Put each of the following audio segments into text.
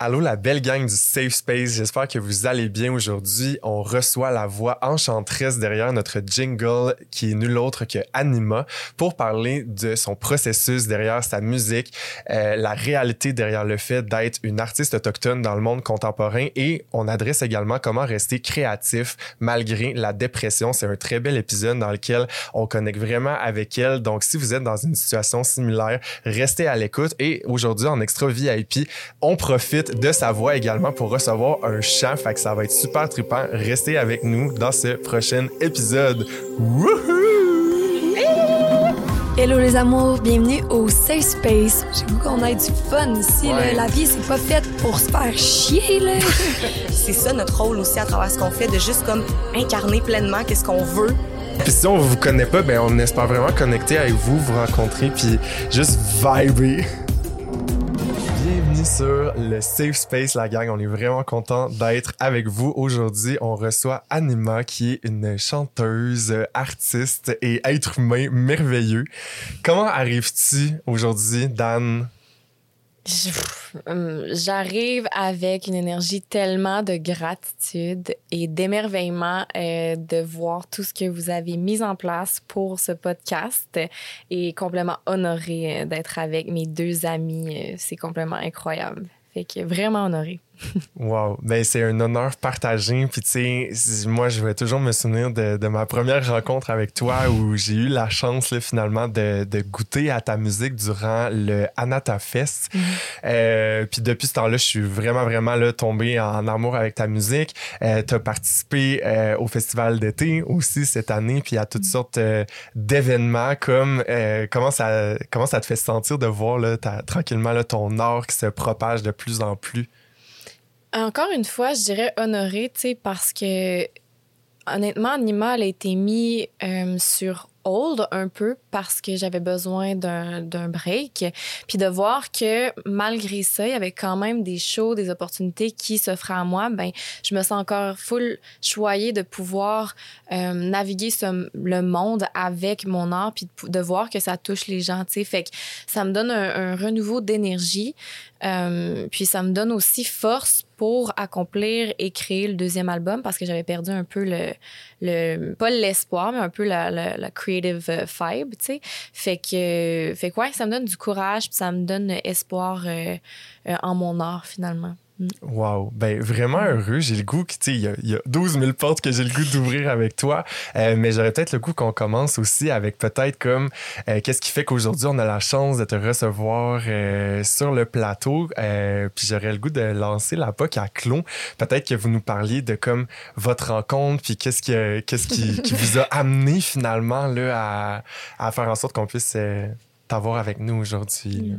Allô la belle gang du Safe Space, j'espère que vous allez bien aujourd'hui. On reçoit la voix enchanteresse derrière notre jingle qui est nul autre que Anima pour parler de son processus derrière sa musique, euh, la réalité derrière le fait d'être une artiste autochtone dans le monde contemporain et on adresse également comment rester créatif malgré la dépression. C'est un très bel épisode dans lequel on connecte vraiment avec elle. Donc si vous êtes dans une situation similaire, restez à l'écoute et aujourd'hui en extra VIP, on profite de sa voix également pour recevoir un chant. Fait que ça va être super trippant. Restez avec nous dans ce prochain épisode. Wouhou! Hello les amours, bienvenue au Safe Space. J'ai goût qu'on ait du fun ici. Ouais. là. La vie, c'est pas faite pour se faire chier. Là. c'est ça notre rôle aussi à travers ce qu'on fait, de juste comme incarner pleinement qu'est-ce qu'on veut. Puis si on vous connaît pas, ben on espère vraiment connecter avec vous, vous rencontrer, puis juste vibrer. Sur le Safe Space, la gang. On est vraiment content d'être avec vous. Aujourd'hui, on reçoit Anima, qui est une chanteuse, artiste et être humain merveilleux. Comment arrives-tu aujourd'hui, Dan? Hum, J'arrive avec une énergie tellement de gratitude et d'émerveillement euh, de voir tout ce que vous avez mis en place pour ce podcast et complètement honorée euh, d'être avec mes deux amis. Euh, C'est complètement incroyable. Fait que vraiment honorée. Wow, ben c'est un honneur partagé. Puis tu sais, moi je vais toujours me souvenir de, de ma première rencontre avec toi où j'ai eu la chance là, finalement de, de goûter à ta musique durant le Anata Fest. Euh, puis depuis ce temps-là, je suis vraiment vraiment là tombé en amour avec ta musique. Euh, tu as participé euh, au festival d'été aussi cette année, puis à toutes sortes euh, d'événements. Comme comment ça comment ça te fait sentir de voir là, ta- tranquillement là, ton art qui se propage de plus en plus? Encore une fois, je dirais honorée, tu sais, parce que honnêtement, Anima elle a été mis euh, sur hold un peu parce que j'avais besoin d'un break. Puis de voir que malgré ça, il y avait quand même des shows, des opportunités qui s'offraient à moi, ben je me sens encore full choyée de pouvoir euh, naviguer ce- le monde avec mon art puis de, voir que ça touche les gens, tu. Fait que ça me donne un, un renouveau d'énergie. Euh, puis ça me donne aussi force pour accomplir et créer le deuxième album parce que j'avais perdu un peu le, le pas l'espoir, mais un peu la, la, creative euh, vibe, tu sais. Fait que, fait que ouais, ça me donne du courage puis ça me donne espoir euh, euh, en mon art finalement. Wow, ben vraiment heureux. J'ai le goût tu sais, il y, y a 12 000 portes que j'ai le goût d'ouvrir avec toi. Euh, mais j'aurais peut-être le goût qu'on commence aussi avec peut-être comme euh, qu'est-ce qui fait qu'aujourd'hui on a la chance de te recevoir euh, sur le plateau. Puis j'aurais le goût de lancer la POC à Clon. Peut-être que vous nous parliez de comme votre rencontre, puis qu'est-ce qui, qu'est-ce qui, vous a amené finalement là, à, à faire en sorte qu'on puisse t'avoir avec nous aujourd'hui. là.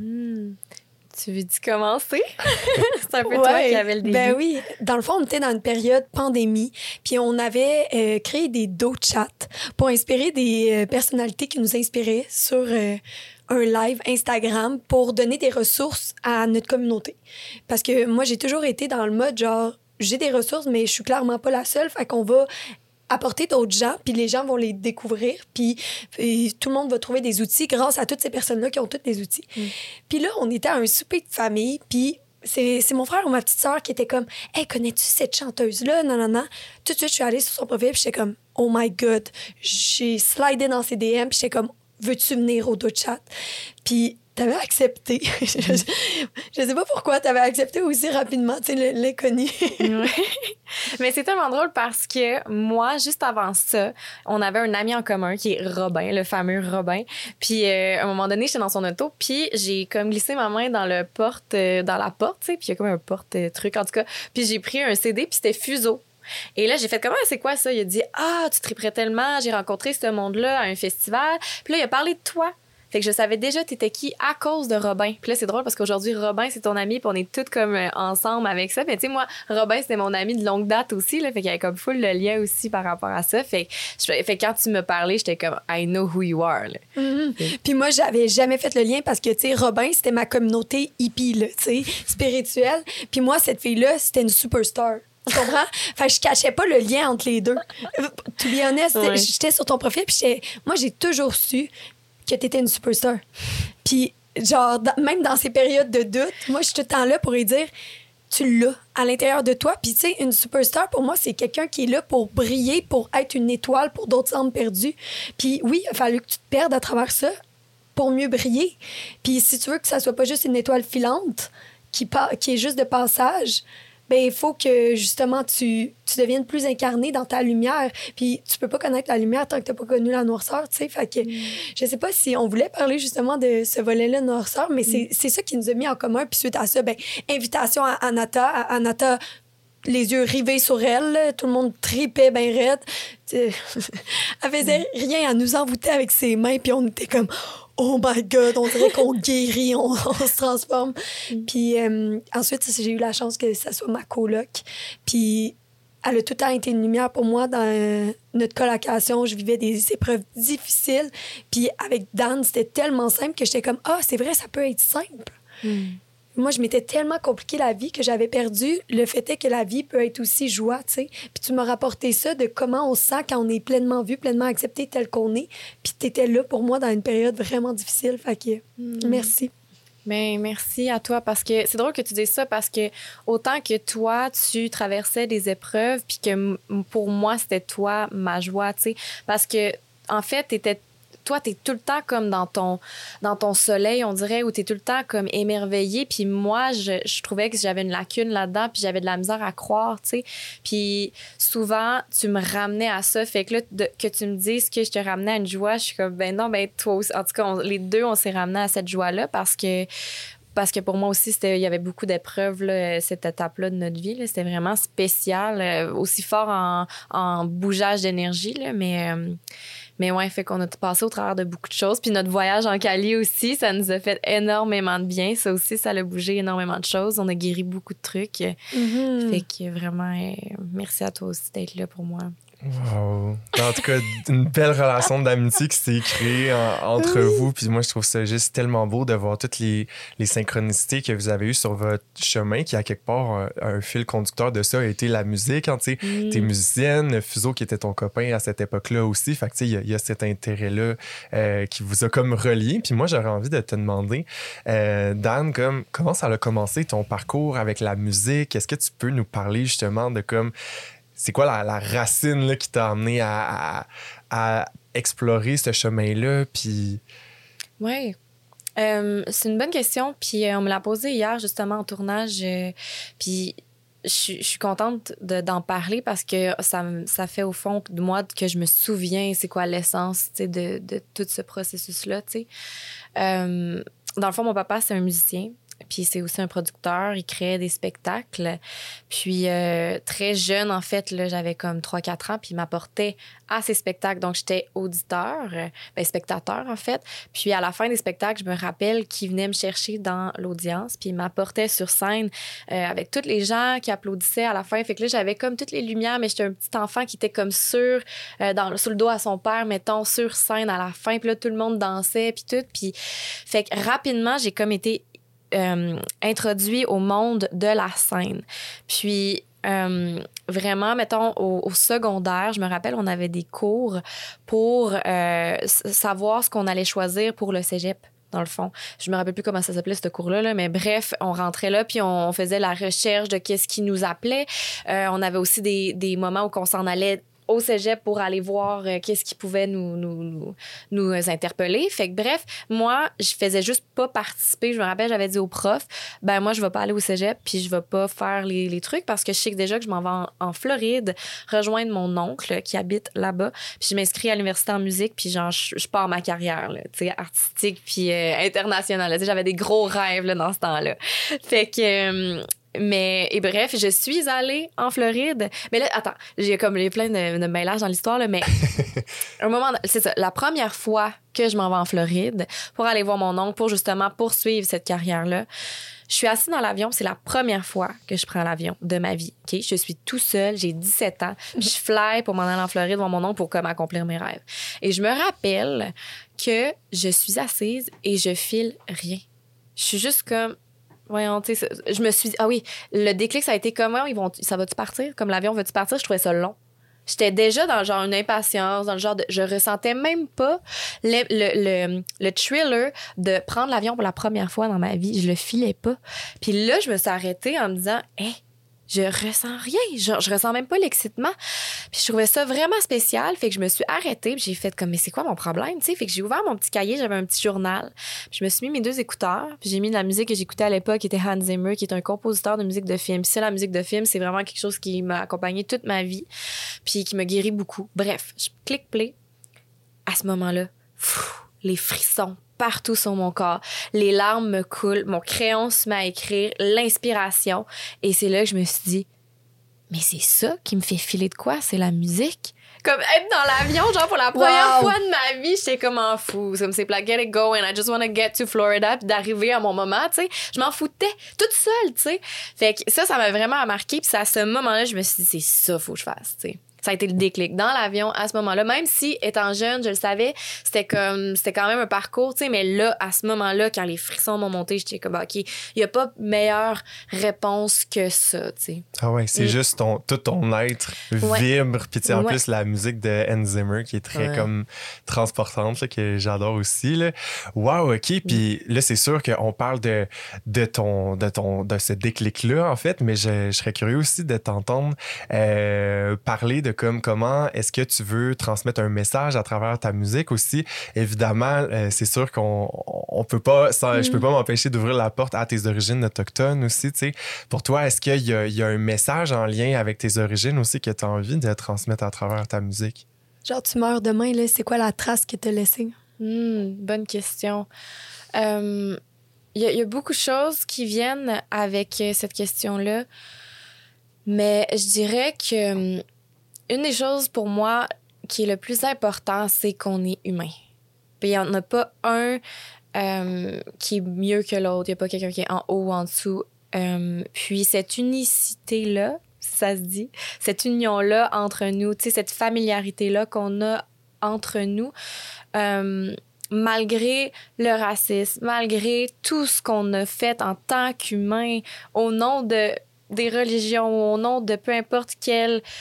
Tu veux-tu commencer? C'est un peu toi qui avais le début. Ben oui. Dans le fond, on était dans une période pandémie, puis on avait euh, créé des do chats pour inspirer des euh, personnalités qui nous inspiraient sur euh, un live Instagram pour donner des ressources à notre communauté. Parce que moi, j'ai toujours été dans le mode genre, j'ai des ressources, mais je suis clairement pas la seule, fait qu'on va apporter d'autres gens, puis les gens vont les découvrir, puis, tout le monde va trouver des outils grâce à toutes ces personnes-là qui ont tous des outils. Puis là, on était à un souper de famille, puis c'est mon frère ou ma petite sœur qui était comme Hey, connais-tu cette chanteuse-là? Non, non, non. Tout de suite, je suis allée sur son profil, puis j'étais comme Oh my God. J'ai slidé dans ses DM, puis j'étais comme Veux-tu venir au dos chat? Puis t'avais accepté. je, je sais pas pourquoi t'avais accepté aussi rapidement, tu sais, l'inconnu. Ouais. Mais c'est tellement drôle parce que moi, juste avant ça, on avait un ami en commun qui est Robin, le fameux Robin. Puis euh, à un moment donné, j'étais dans son auto, puis j'ai comme glissé ma main dans le porte, euh, dans la porte, tu sais, puis il y a comme un porte euh, en tout cas. Puis j'ai pris un CD, puis c'était Fuseau. Et là, j'ai fait comment c'est quoi ça? Il a dit Ah, tu triperais tellement, j'ai rencontré ce monde-là à un festival. Puis là, il a parlé de toi. Fait que je savais déjà t'étais qui à cause de Robin. Puis là, c'est drôle parce qu'aujourd'hui, Robin, c'est ton ami, puis on est toutes comme euh, ensemble avec ça. Mais tu sais, moi, Robin, c'était mon ami de longue date aussi, là. Fait qu'il y avait comme full le lien aussi par rapport à ça. Fait que, je- fait que quand tu me parlais, j'étais comme I know who you are, là. Mhm. Puis moi, j'avais jamais fait le lien parce que, tu sais, Robin, c'était ma communauté hippie, là, tu sais, spirituelle. Puis moi, cette fille-là, c'était une superstar. Tu comprends? fait que je cachais pas le lien entre les deux. Euh, To be honest, Ouais. j'étais sur ton profil, puis moi, j'ai toujours su que t'étais une superstar. Puis, genre, même dans ces périodes de doute, moi, je suis tout le temps là pour lui dire tu l'as à l'intérieur de toi. Puis, tu sais, une superstar, pour moi, c'est quelqu'un qui est là pour briller, pour être une étoile pour d'autres âmes perdues. Puis, oui, il a fallu que tu te perdes à travers ça pour mieux briller. Puis, si tu veux que ça soit pas juste une étoile filante qui est juste de passage, ben il faut que justement tu, tu deviennes plus incarné dans ta lumière. Puis tu peux pas connaître la lumière tant que tu n'as pas connu la noirceur, tu sais. Fait que mm. je sais pas si on voulait parler justement de ce volet-là noirceur, mais mm. c'est ça qui nous a mis en commun. Puis suite à ça, ben invitation à Anata. Anata les yeux rivés sur elle, tout le monde tripait bien raide. elle faisait mm. rien à nous envoûter avec ses mains, puis on était comme oh my god, on dirait qu'on guérit, on, se transforme. Mm. Puis euh, ensuite, j'ai eu la chance que ça soit ma coloc. Puis elle a tout le temps été une lumière pour moi dans notre colocation. Je vivais des épreuves difficiles. Puis avec Dan, c'était tellement simple que j'étais comme, ah, c'est vrai, ça peut être simple. Mm moi, je m'étais tellement compliqué la vie que j'avais perdu. Le fait est que la vie peut être aussi joie, tu sais. Puis tu m'as rapporté ça de comment on se sent quand on est pleinement vu, pleinement accepté tel qu'on est. Puis tu étais là pour moi dans une période vraiment difficile. Fait que hmm. merci. Ben, merci à toi parce que c'est drôle que tu dises ça parce que autant que toi, tu traversais des épreuves, puis que pour moi, c'était toi ma joie, tu sais. Parce que, en fait, tu étais toi, tu es tout le temps comme dans ton, dans ton soleil, on dirait, où tu es tout le temps comme émerveillé. Puis moi, je, je trouvais que j'avais une lacune là-dedans, puis j'avais de la misère à croire, tu sais. Puis souvent, tu me ramenais à ça. Fait que là, que tu me dises que je te ramenais à une joie, je suis comme, ben non, ben toi aussi. En tout cas, les deux, on s'est ramenés à cette joie-là parce que parce que pour moi aussi, il y avait beaucoup d'épreuves, cette étape-là de notre vie. C'était vraiment spécial, euh, aussi fort en, bougeage d'énergie, mais, euh, mais ouais, fait qu'on a passé au travers de beaucoup de choses. Puis notre voyage en Cali aussi, ça nous a fait énormément de bien. Ça aussi, ça a bougé énormément de choses. On a guéri beaucoup de trucs. Mm-hmm. Fait que vraiment, euh, merci à toi aussi d'être là pour moi. Wow. En tout cas, une belle relation d'amitié qui s'est créée entre vous. Puis moi, je trouve ça juste tellement beau de voir toutes les, les synchronicités que vous avez eues sur votre chemin, qui a quelque part un, fil conducteur de ça a été la musique. Hein, tu mm. T'es musicienne, Fuso qui était ton copain à cette époque-là aussi. Fait que il y, y, a cet intérêt-là euh, qui vous a comme relié. Puis moi, j'aurais envie de te demander, euh, Dan, comme, comment ça a commencé ton parcours avec la musique? Est-ce que tu peux nous parler justement de comme c'est quoi la, racine qui t'a amené à, explorer ce chemin-là? Puis... Oui. Euh, c'est une bonne question. Puis euh, on me l'a posé hier, justement, en tournage. Euh, puis je, suis contente d'en parler parce que ça, ça fait au fond de moi que je me souviens c'est quoi l'essence de, de, tout ce processus-là. dans le fond, mon papa, c'est un musicien. Puis c'est aussi un producteur, il crée des spectacles. Puis euh, très jeune, en fait, là, j'avais comme 3-4 ans, puis il m'apportait à ses spectacles. Donc j'étais auditeur, ben, spectateur, en fait. Puis à la fin des spectacles, je me rappelle qu'il venait me chercher dans l'audience, puis il m'apportait sur scène euh, avec tous les gens qui applaudissaient à la fin. Fait que là, j'avais comme toutes les lumières, mais j'étais un petit enfant qui était comme sur, euh, dans, le dos à son père, mettons, sur scène à la fin. Puis là, tout le monde dansait, puis tout. Puis fait que rapidement, j'ai comme été euh, introduit au monde de la scène. Puis euh, vraiment, mettons, au, secondaire, je me rappelle, on avait des cours pour euh, savoir ce qu'on allait choisir pour le cégep dans le fond. Je me rappelle plus comment ça s'appelait ce cours-là, mais bref, on rentrait là puis on faisait la recherche de qu'est-ce qui nous appelait. on avait aussi des, des moments où on s'en allait au cégep pour aller voir euh, qu'est-ce qui pouvait nous, nous, nous, interpeller. Fait que bref, moi, je faisais juste pas participer. Je me rappelle, j'avais dit au prof, ben moi, je vais pas aller au cégep puis je vais pas faire les, les trucs parce que je sais que déjà que je m'en vais en, Floride rejoindre mon oncle qui habite là-bas. Puis je m'inscris à l'université en musique puis genre, je, pars ma carrière, tu sais, artistique puis euh, internationale. J'avais des gros rêves là, dans ce temps-là. Fait que... Euh, mais, et bref, je suis allée en Floride. Mais là, attends, j'ai comme les plein de, de mêlages dans l'histoire, mais un moment, c'est ça, la première fois que je m'en vais en Floride pour aller voir mon oncle, pour justement poursuivre cette carrière-là, je suis assise dans l'avion, c'est la première fois que je prends l'avion de ma vie. ok? Je suis tout seul, j'ai 17 ans, puis je fly pour m'en aller en Floride voir mon oncle pour comme accomplir mes rêves. Et je me rappelle que je suis assise et je file rien. Je suis juste comme Voyons, tu sais, je me suis dit, ah oui, le déclic, ça a été comment ils vont, ça va-tu partir? Comme l'avion, va-tu partir? Je trouvais ça long. J'étais déjà dans genre une impatience, dans le genre de. Je ressentais même pas le, le, le, le thriller de prendre l'avion pour la première fois dans ma vie. Je le filais pas. Puis là, je me suis arrêtée en me disant, hé, je ressens rien. Je, ressens même pas l'excitement. Puis je trouvais ça vraiment spécial. Fait que je me suis arrêtée. Puis j'ai fait comme, mais c'est quoi mon problème? Tu sais, fait que j'ai ouvert mon petit cahier. J'avais un petit journal. Puis je me suis mis mes deux écouteurs. Puis j'ai mis de la musique que j'écoutais à l'époque, qui était Hans Zimmer, qui est un compositeur de musique de film. Puis c'est la musique de film, c'est vraiment quelque chose qui m'a accompagné toute ma vie. Puis qui me guérit beaucoup. Bref, je clique play. À ce moment-là, les frissons partout sur mon corps. Les larmes me coulent, mon crayon se met à écrire, l'inspiration. Et c'est là que je me suis dit, mais c'est ça qui me fait filer de quoi? C'est la musique? Comme être dans l'avion, genre pour la première Wow. fois de ma vie, j'étais comme en fou. Comme c'est like, get it going, I just want to get to Florida, puis d'arriver à mon moment, tu sais. Je m'en foutais toute seule, tu sais. Fait que ça, ça m'a vraiment marqué. Puis c'est à ce moment-là, je me suis dit, c'est ça, faut que je fasse, tu sais. Ça a été le déclic dans l'avion à ce moment-là. Même si, étant jeune, je le savais, c'était comme, c'était quand même un parcours, tu sais, mais là, à ce moment-là, quand les frissons m'ont monté, j'étais comme, OK, il n'y a pas meilleure réponse que ça, tu sais. Ah ouais, c'est Mm. juste ton, tout ton être Ouais. vibre. Puis tu sais, en Ouais. plus, la musique de Zimmer qui est très Ouais. comme transportante, là, que j'adore aussi. Là. Wow, OK. Puis là, c'est sûr qu'on parle de, de, ton, de, ton, de ce déclic-là, en fait, mais je, je serais curieux aussi de t'entendre euh, parler de comme comment est-ce que tu veux transmettre un message à travers ta musique aussi. Évidemment, euh, c'est sûr qu'on on peut pas, je peux pas m'empêcher d'ouvrir la porte à tes origines autochtones aussi, tu sais. Pour toi, est-ce qu'il y, a- il y a un message en lien avec tes origines aussi que tu as envie de transmettre à travers ta musique? Genre, tu meurs demain, là, c'est quoi la trace que t'as laissée? Hmm, bonne question. Euh, Il y, a- il y a beaucoup de choses qui viennent avec euh, cette question-là, mais je dirais que une des choses pour moi qui est le plus important, c'est qu'on est humain. Il n'y en a pas un euh, qui est mieux que l'autre. Il n'y a pas quelqu'un qui est en haut ou en dessous. Euh, puis cette unicité-là, ça se dit, cette union-là entre nous, cette familiarité-là qu'on a entre nous, euh, malgré le racisme, malgré tout ce qu'on a fait en tant qu'humain, au nom de des religions, au nom de peu importe quel tu sais,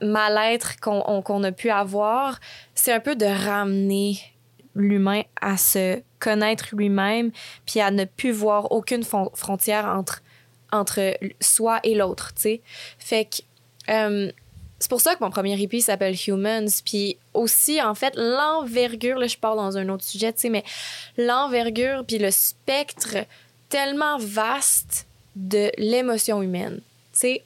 mal-être qu'on on- qu'on a pu avoir, c'est un peu de ramener l'humain à se connaître lui-même, puis à ne plus voir aucune frontière entre, entre soi et l'autre, tu sais. Fait que euh, c'est pour ça que mon premier EP s'appelle Humans, puis aussi, en fait, l'envergure, là, je pars dans un autre sujet, tu sais, mais l'envergure puis le spectre tellement vaste de l'émotion humaine.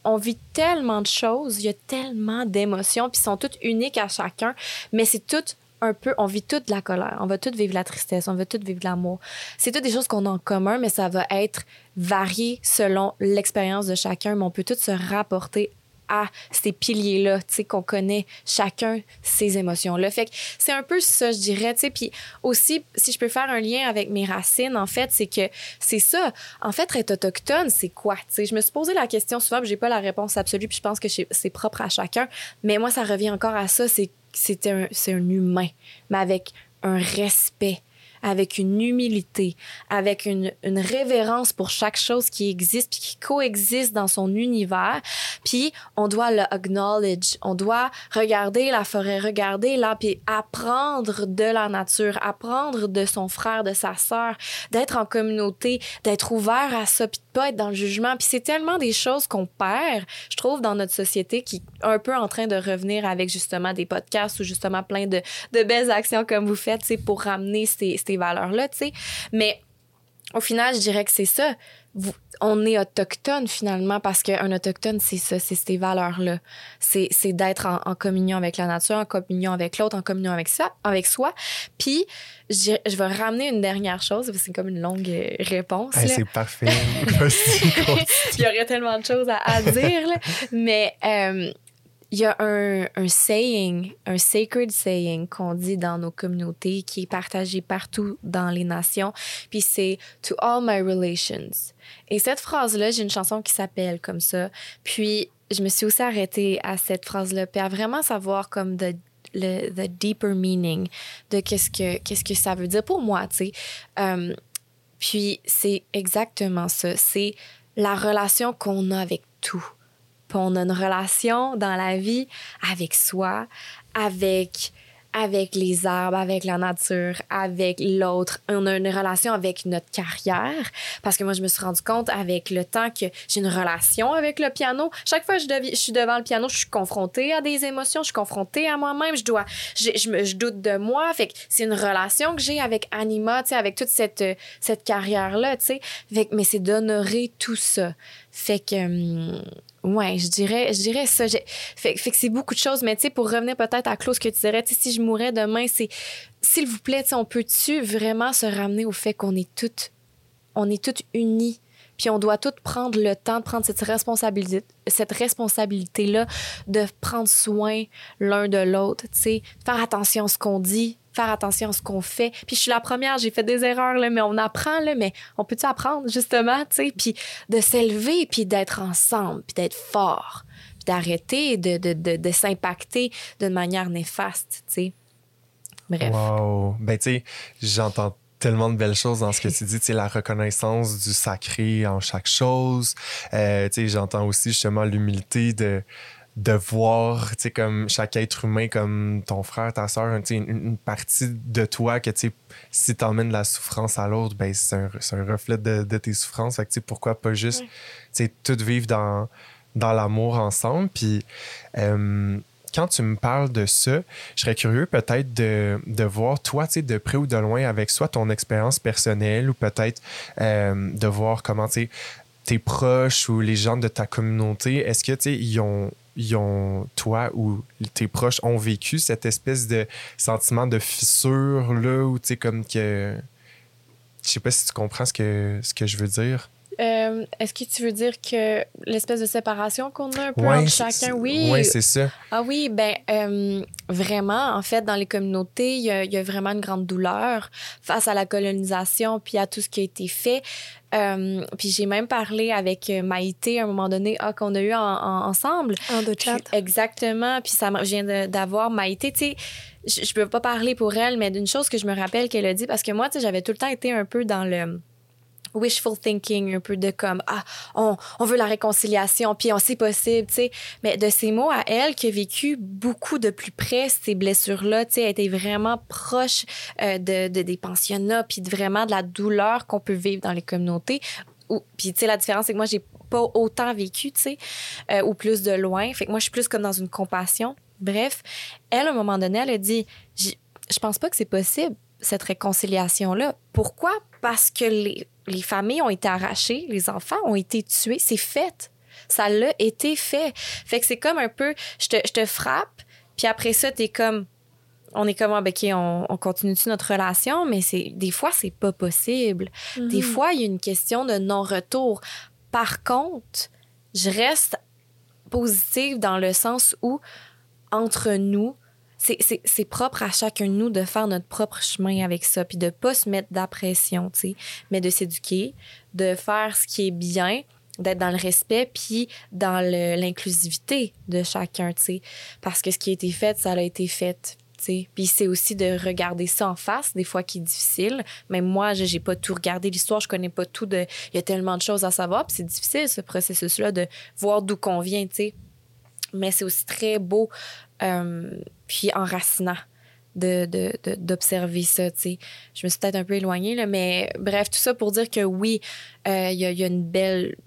On vit tellement de choses, il y a tellement d'émotions, puis sont toutes uniques à chacun, mais c'est tout un peu, on vit toute de la colère, on va toutes vivre la tristesse, on va toutes vivre de l'amour. C'est toutes des choses qu'on a en commun, mais ça va être varié selon l'expérience de chacun, mais on peut toutes se rapporter à ces piliers-là, tu sais, qu'on connaît chacun ces émotions-là. Fait que c'est un peu ça, je dirais, tu sais. Puis aussi, si je peux faire un lien avec mes racines, en fait, c'est que c'est ça. En fait, être autochtone, c'est quoi? Tu sais, je me suis posé la question souvent, j'ai pas la réponse absolue, puis je pense que c'est propre à chacun. Mais moi, ça revient encore à ça, c'est c'est un, un humain, mais avec un respect, avec une humilité, avec une, révérence pour chaque chose qui existe puis qui coexiste dans son univers. Puis on doit le acknowledge, on doit regarder la forêt, regarder là, puis apprendre de la nature, apprendre de son frère, de sa sœur, d'être en communauté, d'être ouvert à ça, puis pas être dans le jugement. Puis c'est tellement des choses qu'on perd, je trouve, dans notre société qui est un peu en train de revenir avec justement des podcasts ou justement plein de, de belles actions comme vous faites, c'est pour ramener ces, ces valeurs-là, tu sais. Mais au final, je dirais que c'est ça. Vous- on est autochtone finalement parce qu'un autochtone, c'est ça, c'est ces valeurs-là. C'est, c'est d'être en, en communion avec la nature, en communion avec l'autre, en communion avec, ça, avec soi. Puis, je, je vais ramener une dernière chose, parce que c'est comme une longue euh, réponse. Hey, c'est parfait. Il y aurait tellement de choses à, à dire, là. mais euh, il y a un, saying, un sacred saying qu'on dit dans nos communautés qui est partagé partout dans les nations, puis c'est To all my relations. Et cette phrase-là, j'ai une chanson qui s'appelle comme ça. Puis je me suis aussi arrêtée à cette phrase-là, puis à vraiment savoir comme the, le the deeper meaning de qu'est-ce que, qu'est-ce que ça veut dire pour moi, tu sais. Euh, puis c'est exactement ça. C'est la relation qu'on a avec tout. On a une relation dans la vie avec soi, avec avec les arbres, avec la nature, avec l'autre. On a une relation avec notre carrière. Parce que moi, je me suis rendu compte avec le temps que j'ai une relation avec le piano. Chaque fois que je, suis devant le piano, je suis confrontée à des émotions, je suis confrontée à moi-même, je dois, je, me, doute de moi. Fait que c'est une relation que j'ai avec Anima, avec toute cette, cette carrière-là, mais c'est d'honorer tout ça. Fait que, hum, Ouais, je dirais, je dirais ça. Fait, fait que c'est beaucoup de choses, mais tu sais, pour revenir peut-être à Claude, ce que tu dirais, si je mourais demain, c'est, s'il vous plaît, on peut-tu vraiment se ramener au fait qu'on est toutes, on est toutes unies, puis on doit toutes prendre le temps de prendre cette responsabilité, cette responsabilité-là, de prendre soin l'un de l'autre, tu sais, faire attention à ce qu'on dit, faire attention à ce qu'on fait. Puis je suis la première, j'ai fait des erreurs, là, mais on apprend, là, mais on peut-tu apprendre, justement, tu sais, puis de s'élever, puis d'être ensemble, puis d'être fort, puis d'arrêter de, de, de, de s'impacter de manière néfaste, tu sais? Bref. Wow. Ben, tu sais, j'entends tellement de belles choses dans ce que tu dis, tu sais, la reconnaissance du sacré en chaque chose. Euh, tu sais, j'entends aussi justement l'humilité de de voir, tu sais, comme chaque être humain, comme ton frère, ta soeur, une, une, partie de toi que, tu sais, si t'emmènes la souffrance à l'autre, ben c'est un, un, reflet de, de, tes souffrances. Fait que, tu sais, pourquoi pas juste, tu sais, tout vivre dans, dans l'amour ensemble. Puis, euh, quand tu me parles de ça, je serais curieux peut-être de, de, voir, toi, tu sais, de près ou de loin, avec soit ton expérience personnelle ou peut-être euh, de voir comment, tu sais, tes proches ou les gens de ta communauté, est-ce que, tu sais, ils ont toi ou tes proches ont vécu cette espèce de sentiment de fissure là où tu sais comme que je sais pas si tu comprends ce que ce que je veux dire. Euh, est-ce que tu veux dire que l'espèce de séparation qu'on a un peu entre chacun, oui. Oui, c'est ça. Ah oui, ben euh, vraiment, en fait, dans les communautés, il y, a, y, a vraiment une grande douleur face à la colonisation puis à tout ce qui a été fait. Euh, puis j'ai même parlé avec Maïté à un moment donné, ah, qu'on a eu en, ensemble. En de chat. exactement. Puis ça vient d'avoir Maïté, tu sais je, je peux pas parler pour elle, mais d'une chose que je me rappelle qu'elle a dit, parce que moi, tu sais, j'avais tout le temps été un peu dans le wishful thinking, un peu de comme, ah, on, on veut la réconciliation, puis on sait possible, tu sais. Mais de ces mots à elle, qui a vécu beaucoup de plus près ces blessures-là, tu sais, elle était vraiment proche euh, de, de, des pensionnats, puis vraiment de la douleur qu'on peut vivre dans les communautés. Puis, tu sais, la différence, c'est que moi, j'ai pas autant vécu, tu sais, euh, ou plus de loin. Fait que moi, je suis plus comme dans une compassion. Bref, elle, à un moment donné, elle a dit, je pense pas que c'est possible, cette réconciliation-là. Pourquoi? Parce que les les familles ont été arrachées, les enfants ont été tués. C'est fait. Ça l'a été fait. Fait que c'est comme un peu, je te, je te frappe, puis après ça, t'es comme, on est comme, ah, ben, OK, on, on continue-tu notre relation, mais c'est des fois, c'est pas possible. Des mhm. fois, il y a une question de non-retour. Par contre, je reste positive dans le sens où, entre nous, c'est propre à chacun de nous de faire notre propre chemin avec ça, puis de pas se mettre d'appression, tu sais, mais de s'éduquer, de faire ce qui est bien, d'être dans le respect, puis dans l'inclusivité de chacun, tu sais. Parce que ce qui a été fait, ça a été fait. sais. Puis c'est aussi de regarder ça en face, des fois qui est difficile. Mais moi, je n'ai pas tout regardé l'histoire, je connais pas tout. de Il y a tellement de choses à savoir, puis c'est difficile ce processus-là de voir d'où qu'on vient, tu sais. Mais c'est aussi très beau euh, puis enracinant d'observer de, de, ça, tu sais. Je me suis peut-être un peu éloignée, là, mais bref, tout ça pour dire que oui, euh, il y, a, y, a une belle...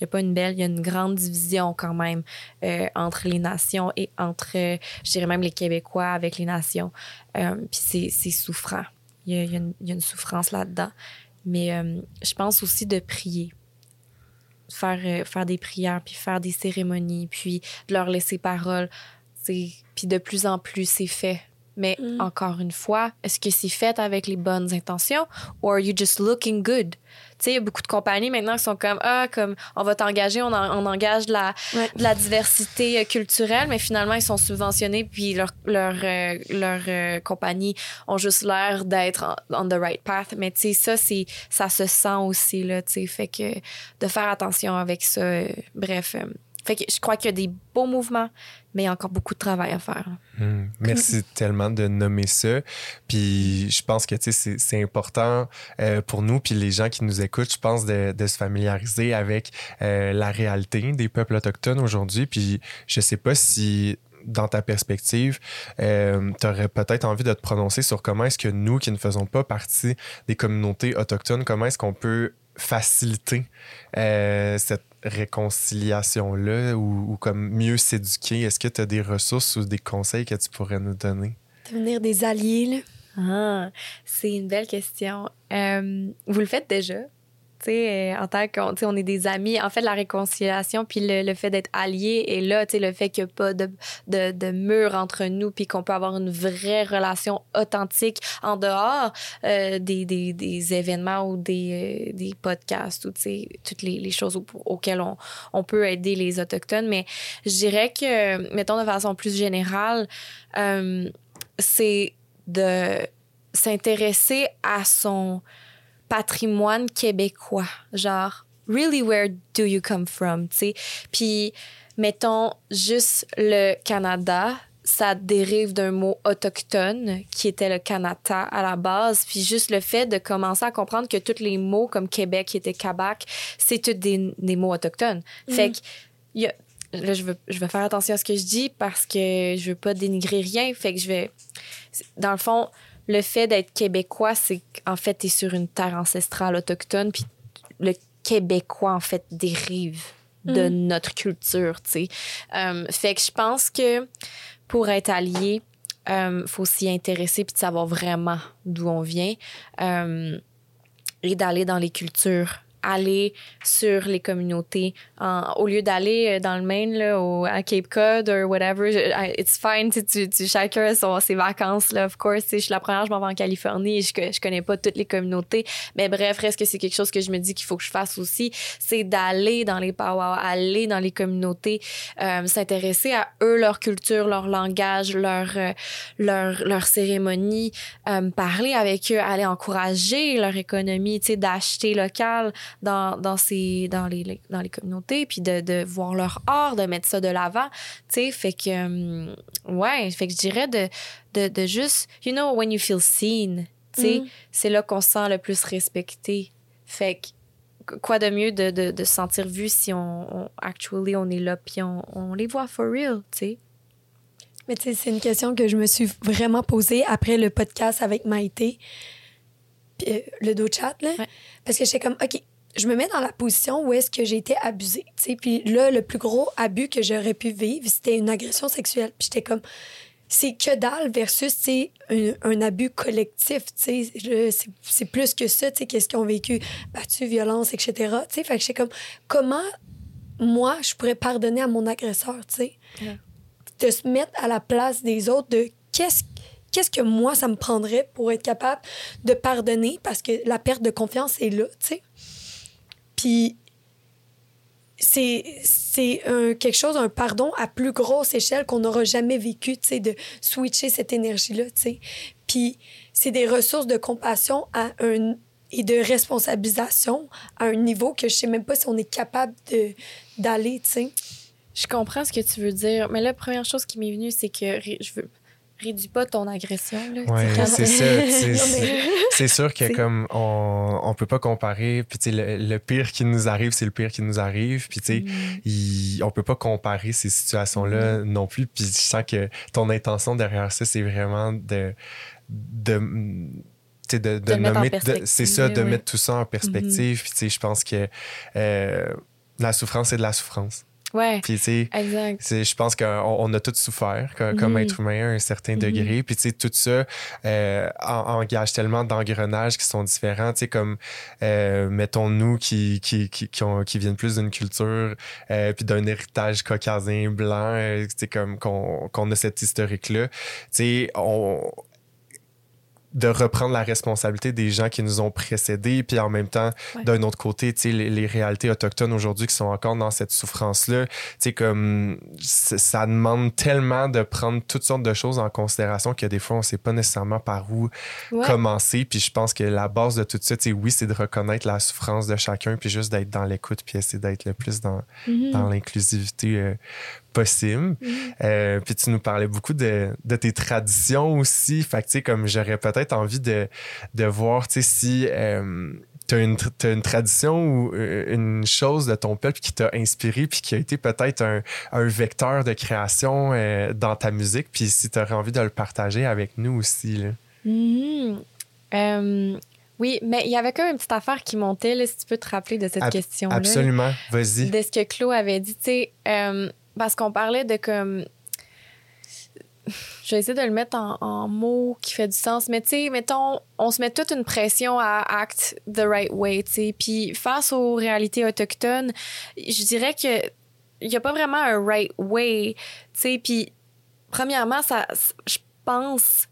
Il n'y a pas une belle, il y a une grande division quand même euh, entre les nations et entre, je dirais même les Québécois avec les nations. Puis c'est souffrant. Il y, y, y a une souffrance là-dedans. Mais je pense aussi de prier faire, faire des prières, puis faire des cérémonies, puis de leur laisser parole. Puis de plus en plus, c'est fait. Mais mm. encore une fois, est-ce que c'est fait avec les bonnes intentions ou are you just looking good? Tu sais, il y a beaucoup de compagnies maintenant qui sont comme ah comme on va t'engager, on, on, engage de la, de la diversité euh, culturelle, mais finalement ils sont subventionnés puis leur leur euh, leur euh, compagnie ont juste l'air d'être on, the right path. Mais tu sais ça c'est ça se sent aussi là, tu sais, fait que de faire attention avec ça. bref fait que je crois qu'il y a des beaux mouvements, mais il y a encore beaucoup de travail à faire. Hmm. Merci tellement de nommer ça. Puis je pense que c'est important euh, pour nous, puis les gens qui nous écoutent, je pense, de, de se familiariser avec euh, la réalité des peuples autochtones aujourd'hui. Puis je sais pas si dans ta perspective, euh, tu aurais peut-être envie de te prononcer sur comment est-ce que nous, qui ne faisons pas partie des communautés autochtones, comment est-ce qu'on peut faciliter euh, cette réconciliation-là ou, comme mieux s'éduquer? Est-ce que tu as des ressources ou des conseils que tu pourrais nous donner? Devenir des alliés, là. Ah, c'est une belle question. Euh, vous le faites déjà? Euh, en tant qu'on on est des amis. En fait, la réconciliation, puis le, fait d'être alliés, et là, le fait qu'il n'y a pas de, de, mur entre nous, puis qu'on peut avoir une vraie relation authentique en dehors euh, des, événements ou des, euh, podcasts ou toutes les, choses auxquelles on, peut aider les Autochtones. Mais je dirais que, mettons de façon plus générale, c'est de s'intéresser à son patrimoine québécois. Genre, really, where do you come from? sais? Puis, mettons, juste le Canada, ça dérive d'un mot autochtone qui était le Canada à la base. Puis juste le fait de commencer à comprendre que tous les mots comme Québec qui était Québec, c'est tous des, des, mots autochtones. Mm. Fait que, y a, là, je veux, je veux faire attention à ce que je dis parce que je veux pas dénigrer rien. Fait que je vais. Dans le fond, le fait d'être québécois, c'est qu'en fait, tu es sur une terre ancestrale autochtone, puis le québécois, en fait, dérive de mm. notre culture, tu sais. Euh, fait que je pense que pour être allié, il euh, faut s'y intéresser puis de savoir vraiment d'où on vient euh, et d'aller dans les cultures aller sur les communautés. Au lieu d'aller euh, dans le Maine là, au, à Cape Cod ou whatever it's fine tu, tu, chacun son, ses vacances là of course je suis la première je m'en vais en Californie et je, je connais pas toutes les communautés. Mais bref est-ce que c'est quelque chose que je me dis qu'il faut que je fasse aussi? C'est d'aller dans les powwows aller dans les communautés euh, s'intéresser à eux leur culture leur langage leur euh, leur, leur cérémonie parler avec eux aller encourager leur économie tu sais d'acheter local dans, dans, ces, dans, les, dans les communautés, puis de, de voir leur art, de mettre ça de l'avant. Tu sais, fait que, euh, ouais, fait que je dirais de, de, de, juste, you know, when you feel seen, tu sais, mm. c'est là qu'on se sent le plus respecté. Fait que, quoi de mieux de, de, de se sentir vu si on, actually, on est là, puis on, on les voit for real, tu sais. Mais tu sais, c'est une question que je me suis vraiment posée après le podcast avec Maïté, puis, euh, le dos chat, là. Parce que j'étais comme, OK, je me mets dans la position où est-ce que j'ai été abusée. Puis là, le plus gros abus que j'aurais pu vivre, c'était une agression sexuelle. Puis j'étais comme, c'est que dalle versus un, un abus collectif. C'est plus que ça, qu'est-ce qu'ils ont vécu, battu, violence, etc. Fait que j'étais comme, comment moi, je pourrais pardonner à mon agresseur? sais? De se mettre à la place des autres, de qu'est-ce qu'est-ce que moi, ça me prendrait pour être capable de pardonner parce que la perte de confiance est là, tu sais? Puis c'est c'est quelque chose un pardon à plus grosse échelle qu'on n'aura jamais vécu tu sais de switcher cette énergie là tu sais. Puis c'est des ressources de compassion à un et de responsabilisation à un niveau que je sais même pas si on est capable de d'aller tu sais. Je comprends ce que tu veux dire mais la première chose qui m'est venue c'est que je veux réduis pas ton agression. Oui, c'est ça. C'est sûr que comme on, on peut pas comparer, puis le, le pire qui nous arrive, c'est le pire qui nous arrive, puis tu sais, mm. on peut pas comparer ces situations-là mm. non plus, puis je sens que ton intention derrière ça, c'est vraiment de... de de, de, de nommer, c'est ça, de mettre tout ça en perspective. Mm-hmm. Puis, tu sais, je pense que euh, la souffrance, c'est de la souffrance. Ouais. Puis, tu sais, je pense qu'on on a tous souffert comme, mhm. être humain à un certain mhm. degré. Puis, tu sais, tout ça euh, engage tellement d'engrenages qui sont différents. Tu sais, comme, euh, mettons-nous qui, qui, qui, qui, ont, qui viennent plus d'une culture euh, puis d'un héritage caucasien blanc, tu sais, comme qu'on a cette historique-là. Tu sais, on de reprendre la responsabilité des gens qui nous ont précédés, puis en même temps, Ouais. d'un autre côté, tu sais, les, les réalités autochtones aujourd'hui qui sont encore dans cette souffrance-là, tu sais, comme ça demande tellement de prendre toutes sortes de choses en considération que des fois, on sait pas nécessairement par où Ouais. commencer. Puis je pense que la base de tout ça, tu sais, oui, c'est de reconnaître la souffrance de chacun, puis juste d'être dans l'écoute, puis essayer d'être le plus dans, Mhm. dans l'inclusivité euh, possible. Mhm. Euh, puis tu nous parlais beaucoup de, de tes traditions aussi. Fait que, tu sais, comme j'aurais peut-être envie de, de voir, si tu as une, tradition ou euh, une chose de ton peuple qui t'a inspiré puis qui a été peut-être un, un vecteur de création euh, dans ta musique. Puis si tu aurais envie de le partager avec nous aussi. Là. Mhm. Euh, oui, mais il y avait quand même une petite affaire qui montait, là, si tu peux te rappeler de cette Ab- question-là. Absolument. Vas-y. De ce que Claude avait dit, tu sais, euh, parce qu'on parlait de comme. Je vais essayer de le mettre en, en mots qui fait du sens, mais tu sais, mettons, on se met toute une pression à act the right way, tu sais. Puis face aux réalités autochtones, je dirais que il n'y a pas vraiment un right way, tu sais. Puis premièrement, ça, je pense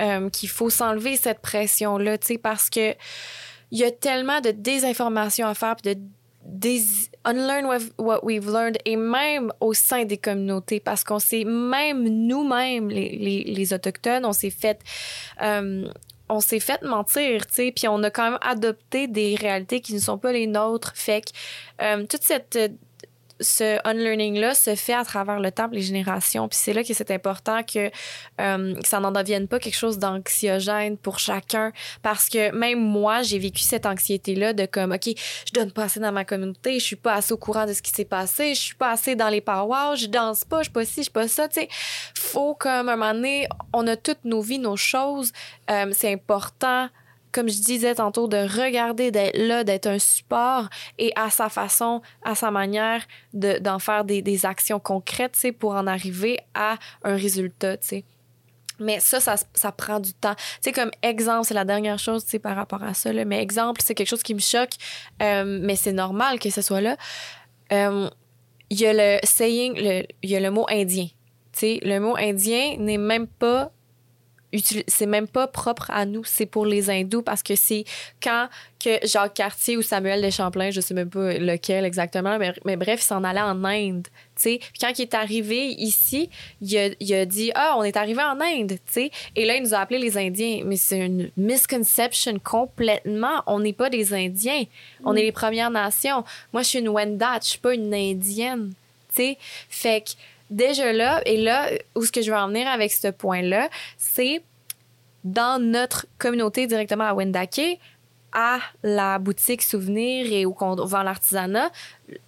euh, qu'il faut s'enlever cette pression-là, tu sais, parce que il y a tellement de désinformation à faire, puis de des unlearn what, we've learned et même au sein des communautés parce qu'on s'est même nous-mêmes les, les, les autochtones on s'est fait euh, on s'est fait mentir tu sais puis on a quand même adopté des réalités qui ne sont pas les nôtres. Fait que euh, toute cette ce unlearning-là se fait à travers le temps, les générations. Puis c'est là que c'est important que, euh, que ça n'en devienne pas quelque chose d'anxiogène pour chacun. Parce que même moi, j'ai vécu cette anxiété-là de comme, OK, je donne pas assez dans ma communauté, je suis pas assez au courant de ce qui s'est passé, je suis pas assez dans les powwows, je danse pas, je suis pas ci, je suis pas ça. Tu sais, faut comme, un moment donné, on a toutes nos vies, nos choses. Euh, c'est important comme je disais tantôt, de regarder, d'être là, d'être un support et à sa façon, à sa manière, de, d'en faire des, des actions concrètes, pour en arriver à un résultat, tu sais. Mais ça, ça, ça prend du temps. Tu sais, comme exemple, c'est la dernière chose, tu sais, par rapport à ça, là, mais exemple, c'est quelque chose qui me choque, euh, mais c'est normal que ce soit là. Euh, Il y a le saying, il y a le mot indien. Tu sais, le mot indien n'est même pas c'est même pas propre à nous, c'est pour les hindous parce que c'est quand que Jacques Cartier ou Samuel de Champlain, je sais même pas lequel exactement, mais, mais bref, il s'en allait en Inde, tu sais. Puis quand il est arrivé ici, il a, il a dit "Ah, on est arrivé en Inde", tu sais. Et là, il nous a appelés les Indiens, mais c'est une misconception complètement, on n'est pas des Indiens, on est les Premières Nations. Moi, je suis une Wendat, je suis pas une indienne, tu sais. Fait que déjà là, et là, où ce que je veux en venir avec ce point-là, c'est dans notre communauté directement à Wendake, à la boutique souvenir et où on vend l'artisanat,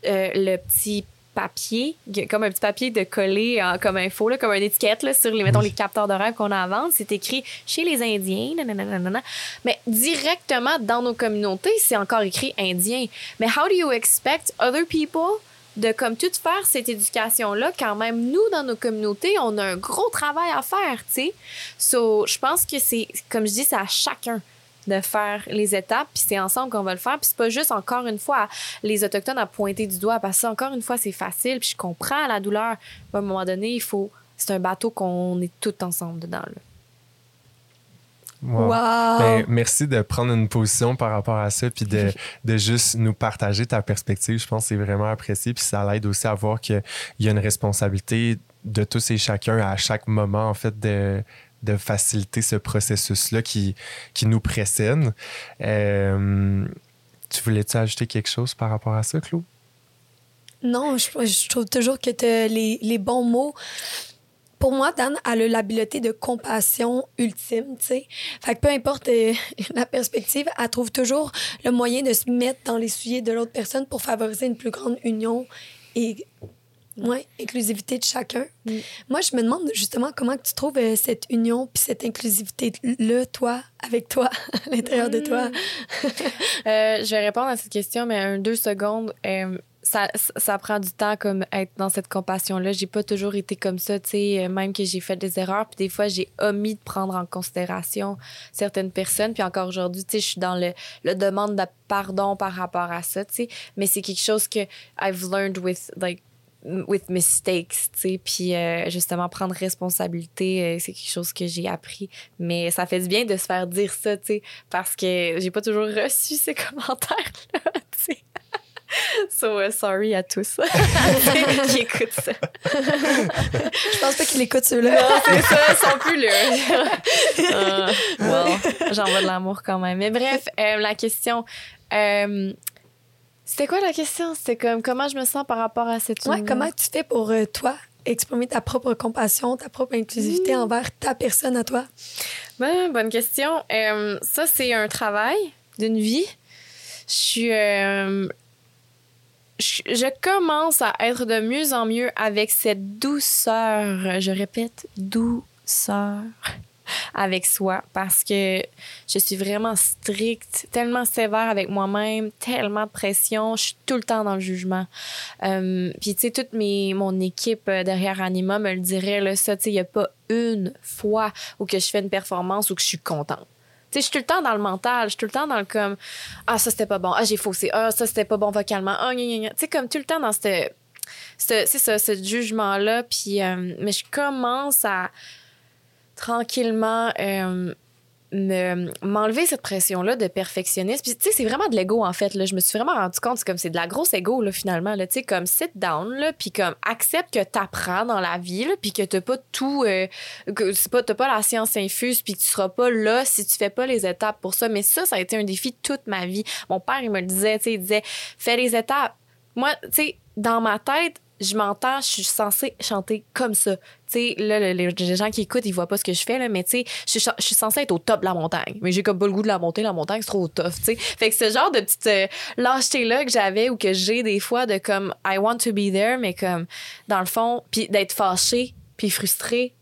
euh, le petit papier, comme un petit papier de coller en- comme info, là, comme une étiquette là, sur les, mettons, les capteurs de rêve qu'on a à vendre, c'est écrit chez les Indiens, nanana. mais directement dans nos communautés, c'est encore écrit Indien. Mais how do you expect other people de comme tout faire cette éducation-là, quand même, nous, dans nos communautés, on a un gros travail à faire, tu sais. So, je pense que c'est, comme je dis, c'est à chacun de faire les étapes, puis c'est ensemble qu'on va le faire. Puis c'est pas juste, encore une fois, les Autochtones à pointer du doigt, parce que encore une fois, c'est facile, puis je comprends la douleur. Mais à un moment donné, il faut... C'est un bateau qu'on est tous ensemble dedans, là. Wow. Wow! Ben, merci de prendre une position par rapport à ça, puis de, de juste nous partager ta perspective. Je pense que c'est vraiment apprécié, puis ça l'aide aussi à voir qu'il y a une responsabilité de tous et chacun à chaque moment, en fait, de, de faciliter ce processus-là qui, qui nous précède. Euh, tu voulais-tu ajouter quelque chose par rapport à ça, Claude? Non, je, je trouve toujours que les, les bons mots. Pour moi, Dan elle a l'habileté de compassion ultime, tu sais. Fait que peu importe euh, la perspective, elle trouve toujours le moyen de se mettre dans les souliers de l'autre personne pour favoriser une plus grande union et ouais, inclusivité de chacun. Mm. Moi, je me demande justement comment tu trouves euh, cette union puis cette inclusivité-là, toi, avec toi, à l'intérieur de toi. Euh, je vais répondre à cette question, mais un deux secondes. Euh, ça, ça prend du temps comme être dans cette compassion-là. J'ai pas toujours été comme ça, tu sais, euh, même que j'ai fait des erreurs. Puis des fois, j'ai omis de prendre en considération certaines personnes. Puis encore aujourd'hui, tu sais, je suis dans le, le demande de pardon par rapport à ça, tu sais. Mais c'est quelque chose que I've learned with, like, with mistakes, tu sais, puis euh, justement prendre responsabilité, euh, c'est quelque chose que j'ai appris, mais ça fait du bien de se faire dire ça, tu sais, parce que j'ai pas toujours reçu ces commentaires là, tu sais. So uh, sorry à tous qui écoutent ça. Je pense pas qu'ils écoutent ceux-là. Non, c'est ça, ils sont plus là. uh, well, j'envoie de l'amour quand même. Mais bref, euh, la question. Euh, c'était quoi la question? C'était comme comment je me sens par rapport à cette Ouais, comment tu fais pour euh, toi exprimer ta propre compassion, ta propre inclusivité mmh. envers ta personne à toi? Ben, bonne question. Ça, c'est un travail d'une vie. Je suis. Je, commence à être de mieux en mieux avec cette douceur. Je répète, douceur avec soi parce que je suis vraiment stricte, tellement sévère avec moi-même, tellement de pression, je suis tout le temps dans le jugement. Euh, puis tu sais toute mes mon équipe euh, derrière Anima me le dirait là ça tu sais il y a pas une fois où que je fais une performance ou que je suis contente. Sais, je suis tout le temps dans le mental, je suis tout le temps dans le comme ah ça c'était pas bon, ah j'ai faussé, ah ça c'était pas bon vocalement, ah gna, gna, gna. tu sais comme tout le temps dans cette c'est ça ce jugement là puis euh, mais je commence à tranquillement euh, m'enlever cette pression-là de perfectionniste. Puis, tu sais, c'est vraiment de l'ego, en fait. Là. Je me suis vraiment rendu compte, c'est comme c'est de la grosse ego, là, finalement. Tu sais, comme sit down, là, puis comme accepte que t'apprends dans la vie, là, puis que t'as pas tout... Euh, que pas, t'as pas la science infuse, puis que tu seras pas là si tu fais pas les étapes pour ça. Mais ça, ça a été un défi toute ma vie. Mon père, il me le disait, tu sais, il disait, fais les étapes. Moi, tu sais, dans ma tête, je m'entends, je suis censée chanter comme ça. Tu sais, là, les, gens qui écoutent, ils voient pas ce que je fais, là, mais tu sais, je, je suis censée être au top de la montagne. Mais j'ai comme pas le goût de la monter, la montagne, c'est trop tough, tu sais. Fait que ce genre de petite euh, lâcheté-là que j'avais ou que j'ai des fois de comme, I want to be there, mais comme, dans le fond, puis d'être fâchée, puis frustrée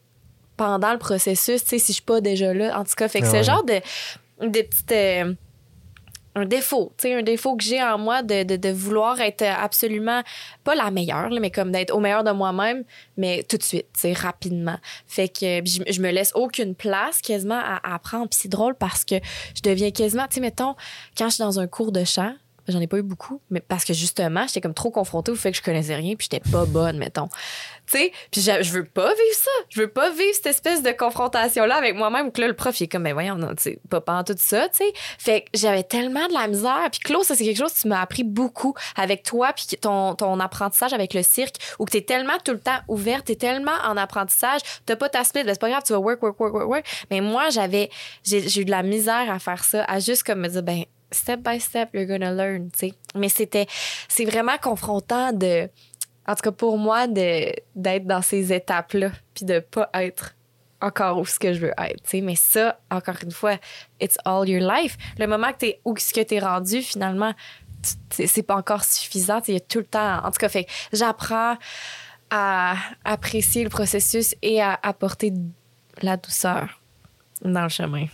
pendant le processus, tu sais, si je suis pas déjà là. En tout cas, fait que ah ce genre de, de petites. Euh, un défaut, tu sais, un défaut que j'ai en moi de, de, vouloir être absolument pas la meilleure, mais comme d'être au meilleur de moi-même, mais tout de suite, tu sais, rapidement. Fait que je, je, me laisse aucune place quasiment à apprendre. Puis c'est drôle parce que je deviens quasiment, tu sais, mettons, quand je suis dans un cours de chant, J'en ai pas eu beaucoup, mais parce que justement, j'étais comme trop confrontée au fait que je connaissais rien, puis j'étais pas bonne, mettons. Tu sais, puis je veux pas vivre ça. Je veux pas vivre cette espèce de confrontation-là avec moi-même, que là, le prof, il est comme, ben voyons, tu sais, pas pendant tout ça, tu sais. Fait que j'avais tellement de la misère. Puis Claude, ça, c'est quelque chose que tu m'as appris beaucoup avec toi, puis ton, ton apprentissage avec le cirque, où que t'es tellement tout le temps ouverte, t'es tellement en apprentissage, t'as pas ta split, c'est pas grave, tu vas work, work, work, work, work. Mais moi, j'avais, j'ai eu de la misère à faire ça, à juste comme me dire, ben, step by step, you're gonna learn, tu sais. Mais c'était, c'est vraiment confrontant de, en tout cas pour moi, de, d'être dans ces étapes-là, puis de pas être encore où ce que je veux être, tu sais. Mais ça, encore une fois, it's all your life. Le moment que t'es où ce que t'es rendu, finalement, c'est pas encore suffisant. Il y a tout le temps. En tout cas, fait j'apprends à apprécier le processus et à apporter la douceur dans le chemin.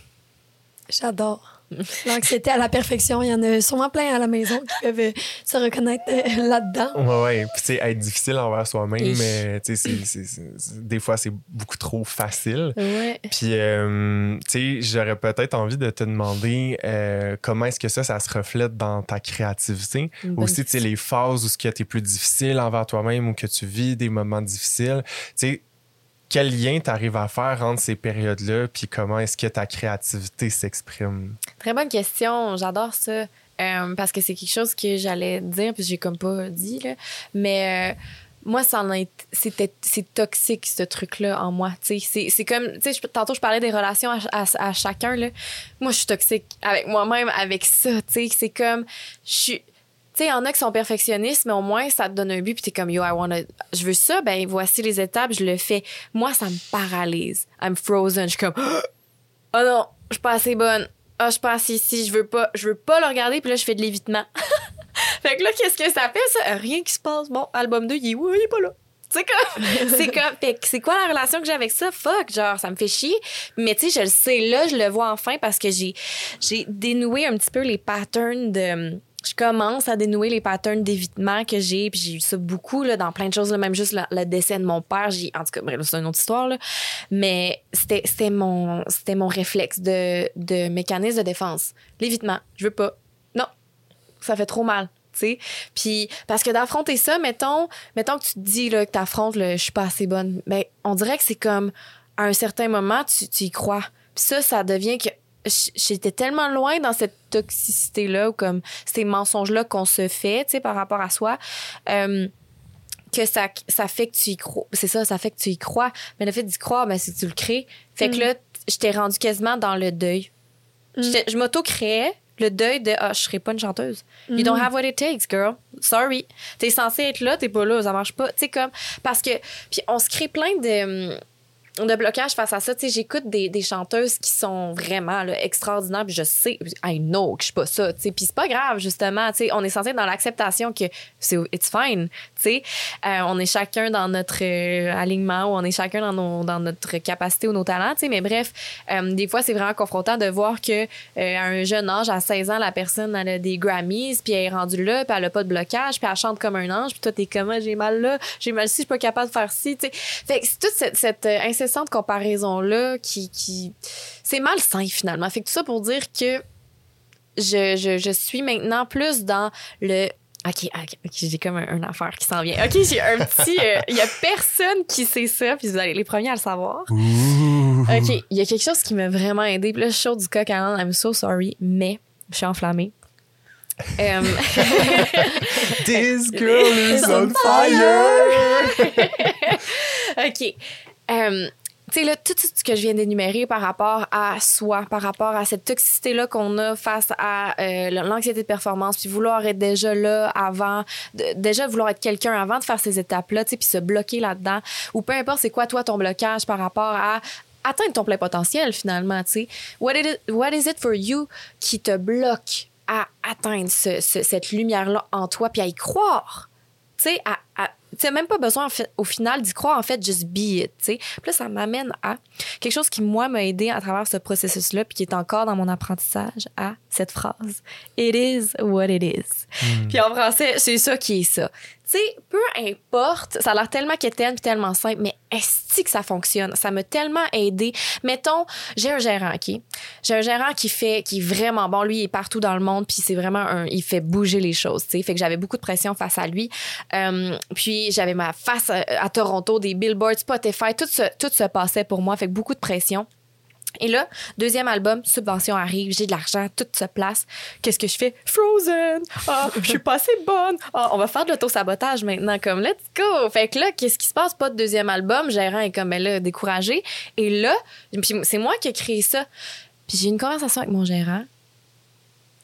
J'adore. L'anxiété à la perfection, il y en a sûrement plein à la maison qui peuvent euh, se reconnaître euh, là-dedans. Ouais, ouais. Puis, c'est être difficile envers soi-même, mais tu sais, des fois, c'est beaucoup trop facile. Ouais. Puis, euh, tu sais, j'aurais peut-être envie de te demander comment est-ce que ça, ça se reflète dans ta créativité? Aussi, tu sais, les phases où ce qui a été plus difficile envers toi-même ou que tu vis des moments difficiles. Tu sais, quel lien tu arrives à faire entre ces périodes-là, puis comment est-ce que ta créativité s'exprime? Très bonne question. J'adore ça. Euh, parce que c'est quelque chose que j'allais dire, puis j'ai comme pas dit, là. Mais. Euh, moi, c'est toxique, ce truc-là, en moi. C'est, c'est comme, tu sais, tantôt, je parlais des relations à, à, chacun, là. Moi, je suis toxique avec moi-même, avec ça, tu sais. C'est comme, je suis, tu sais, il y en a qui sont perfectionnistes, mais au moins, ça te donne un but, puis t'es comme, yo, I wanna, je veux ça, ben voici les étapes, je le fais. Moi, ça me paralyse. I'm frozen. Je suis comme, oh non, je suis pas assez bonne. Ah, oh, je passe ici, je veux pas, je veux pas le regarder, puis là, je fais de l'évitement. fait que là, qu'est-ce que ça fait, ça? Rien qui se passe. Bon, album 2, il est, il est pas là. C'est comme, c'est comme, fait c'est quoi la relation que j'ai avec ça? Fuck, genre, ça me fait chier. Mais tu sais, je le sais là, je le vois enfin parce que j'ai, j'ai dénoué un petit peu les patterns de, je commence à dénouer les patterns d'évitement que j'ai. Puis j'ai eu ça beaucoup là, dans plein de choses, même juste le, décès de mon père. J'ai, en tout cas, c'est une autre histoire. Là. Mais c'était, c'était, mon, c'était mon réflexe de, de mécanisme de défense. L'évitement, je veux pas. Non, ça fait trop mal. sais. Puis parce que d'affronter ça, mettons, mettons que tu te dis là, que tu affrontes le je suis pas assez bonne, ben on dirait que c'est comme à un certain moment tu, tu y crois. Puis ça ça devient que j'étais tellement loin dans cette toxicité là ou comme ces mensonges là qu'on se fait, tu sais par rapport à soi. euh, que ça, ça fait que tu y crois. C'est ça, ça fait que tu y crois. Mais le fait d'y croire, ben, c'est que tu le crées. Fait que Mm. là, je t'ai rendu quasiment dans le deuil. J'étais- Je m'auto-créais le deuil de ah, je serai pas une chanteuse. You don't have what it takes, girl. Sorry. T'es censé être là, t'es pas là, ça marche pas. Tu sais, comme. Parce que. Puis on se crée plein de. De blocages face à ça. Tu sais, j'écoute des, des chanteuses qui sont vraiment là, extraordinaires, puis je sais, I know que je suis pas ça. Puis c'est pas grave, justement, tu sais. On est censé être dans l'acceptation que c'est it's fine, tu. Euh, on est chacun dans notre euh, alignement ou on est chacun dans, nos, dans notre capacité ou nos talents, tu sais. Mais bref, euh, des fois, c'est vraiment confrontant de voir que euh, à un jeune âge, à 16 ans, la personne elle a des Grammys, puis elle est rendue là, puis elle a pas de blocage, puis elle chante comme un ange, puis toi, t'es comme, Ah, j'ai mal là, j'ai mal ci, je suis pas capable de faire ci, tu sais. Fait que c'est toute cette, cette euh, incessante comparaison-là qui, qui... C'est malsain, finalement. Fait que tout ça pour dire que je, je, je suis maintenant plus dans le OK, OK, ok, j'ai comme un, affaire qui s'en vient. OK, j'ai un petit. euh, Il y a personne qui sait ça, puis vous allez les premiers à le savoir. OK, il y a quelque chose qui m'a vraiment aidé. Puis là, je suis chaude du coq à l'âne, I'm so sorry, mais je suis enflammée. Euh, This girl is on fire! OK. Euh, tu sais, là, tout ce que je viens d'énumérer par rapport à soi, par rapport à cette toxicité-là qu'on a face à euh, l'anxiété de performance, puis vouloir être déjà là avant, déjà vouloir être quelqu'un avant de faire ces étapes-là, tu sais, puis se bloquer là-dedans, ou peu importe c'est quoi, toi, ton blocage par rapport à atteindre ton plein potentiel, finalement, tu sais. What, what is it for you qui te bloque à atteindre ce- ce- cette lumière-là en toi, puis à y croire? tu sais, à, sais, même pas besoin en fait- au final d'y croire, en fait, just be it, tu sais. Puis là, ça m'amène à quelque chose qui, moi, m'a aidé à travers ce processus-là, puis qui est encore dans mon apprentissage, à cette phrase. It is what it is. Puis en français, c'est ça qui est ça. Tu sais, peu importe, ça a l'air tellement quétaine puis tellement simple, mais est-ce que ça fonctionne? Ça m'a tellement aidé. Mettons, j'ai un gérant, OK? J'ai un gérant qui fait, qui est vraiment bon. Lui, il est partout dans le monde, puis c'est vraiment un, il fait bouger les choses, tu sais. Fait que j'avais beaucoup de pression face à lui. Euh, puis j'avais ma face à, à Toronto, des billboards, Spotify, tout se, tout se passait pour moi. Fait que beaucoup de pression. Et là, deuxième album, subvention arrive, j'ai de l'argent, tout se place. Qu'est-ce que je fais? Frozen! Ah, je suis pas assez bonne! Ah, on va faire de l'auto-sabotage maintenant, comme let's go! Fait que là, qu'est-ce qui se passe? Pas de deuxième album, gérant est comme, ben là, découragé. Et là, puis c'est moi qui ai créé ça. Puis j'ai une conversation avec mon gérant.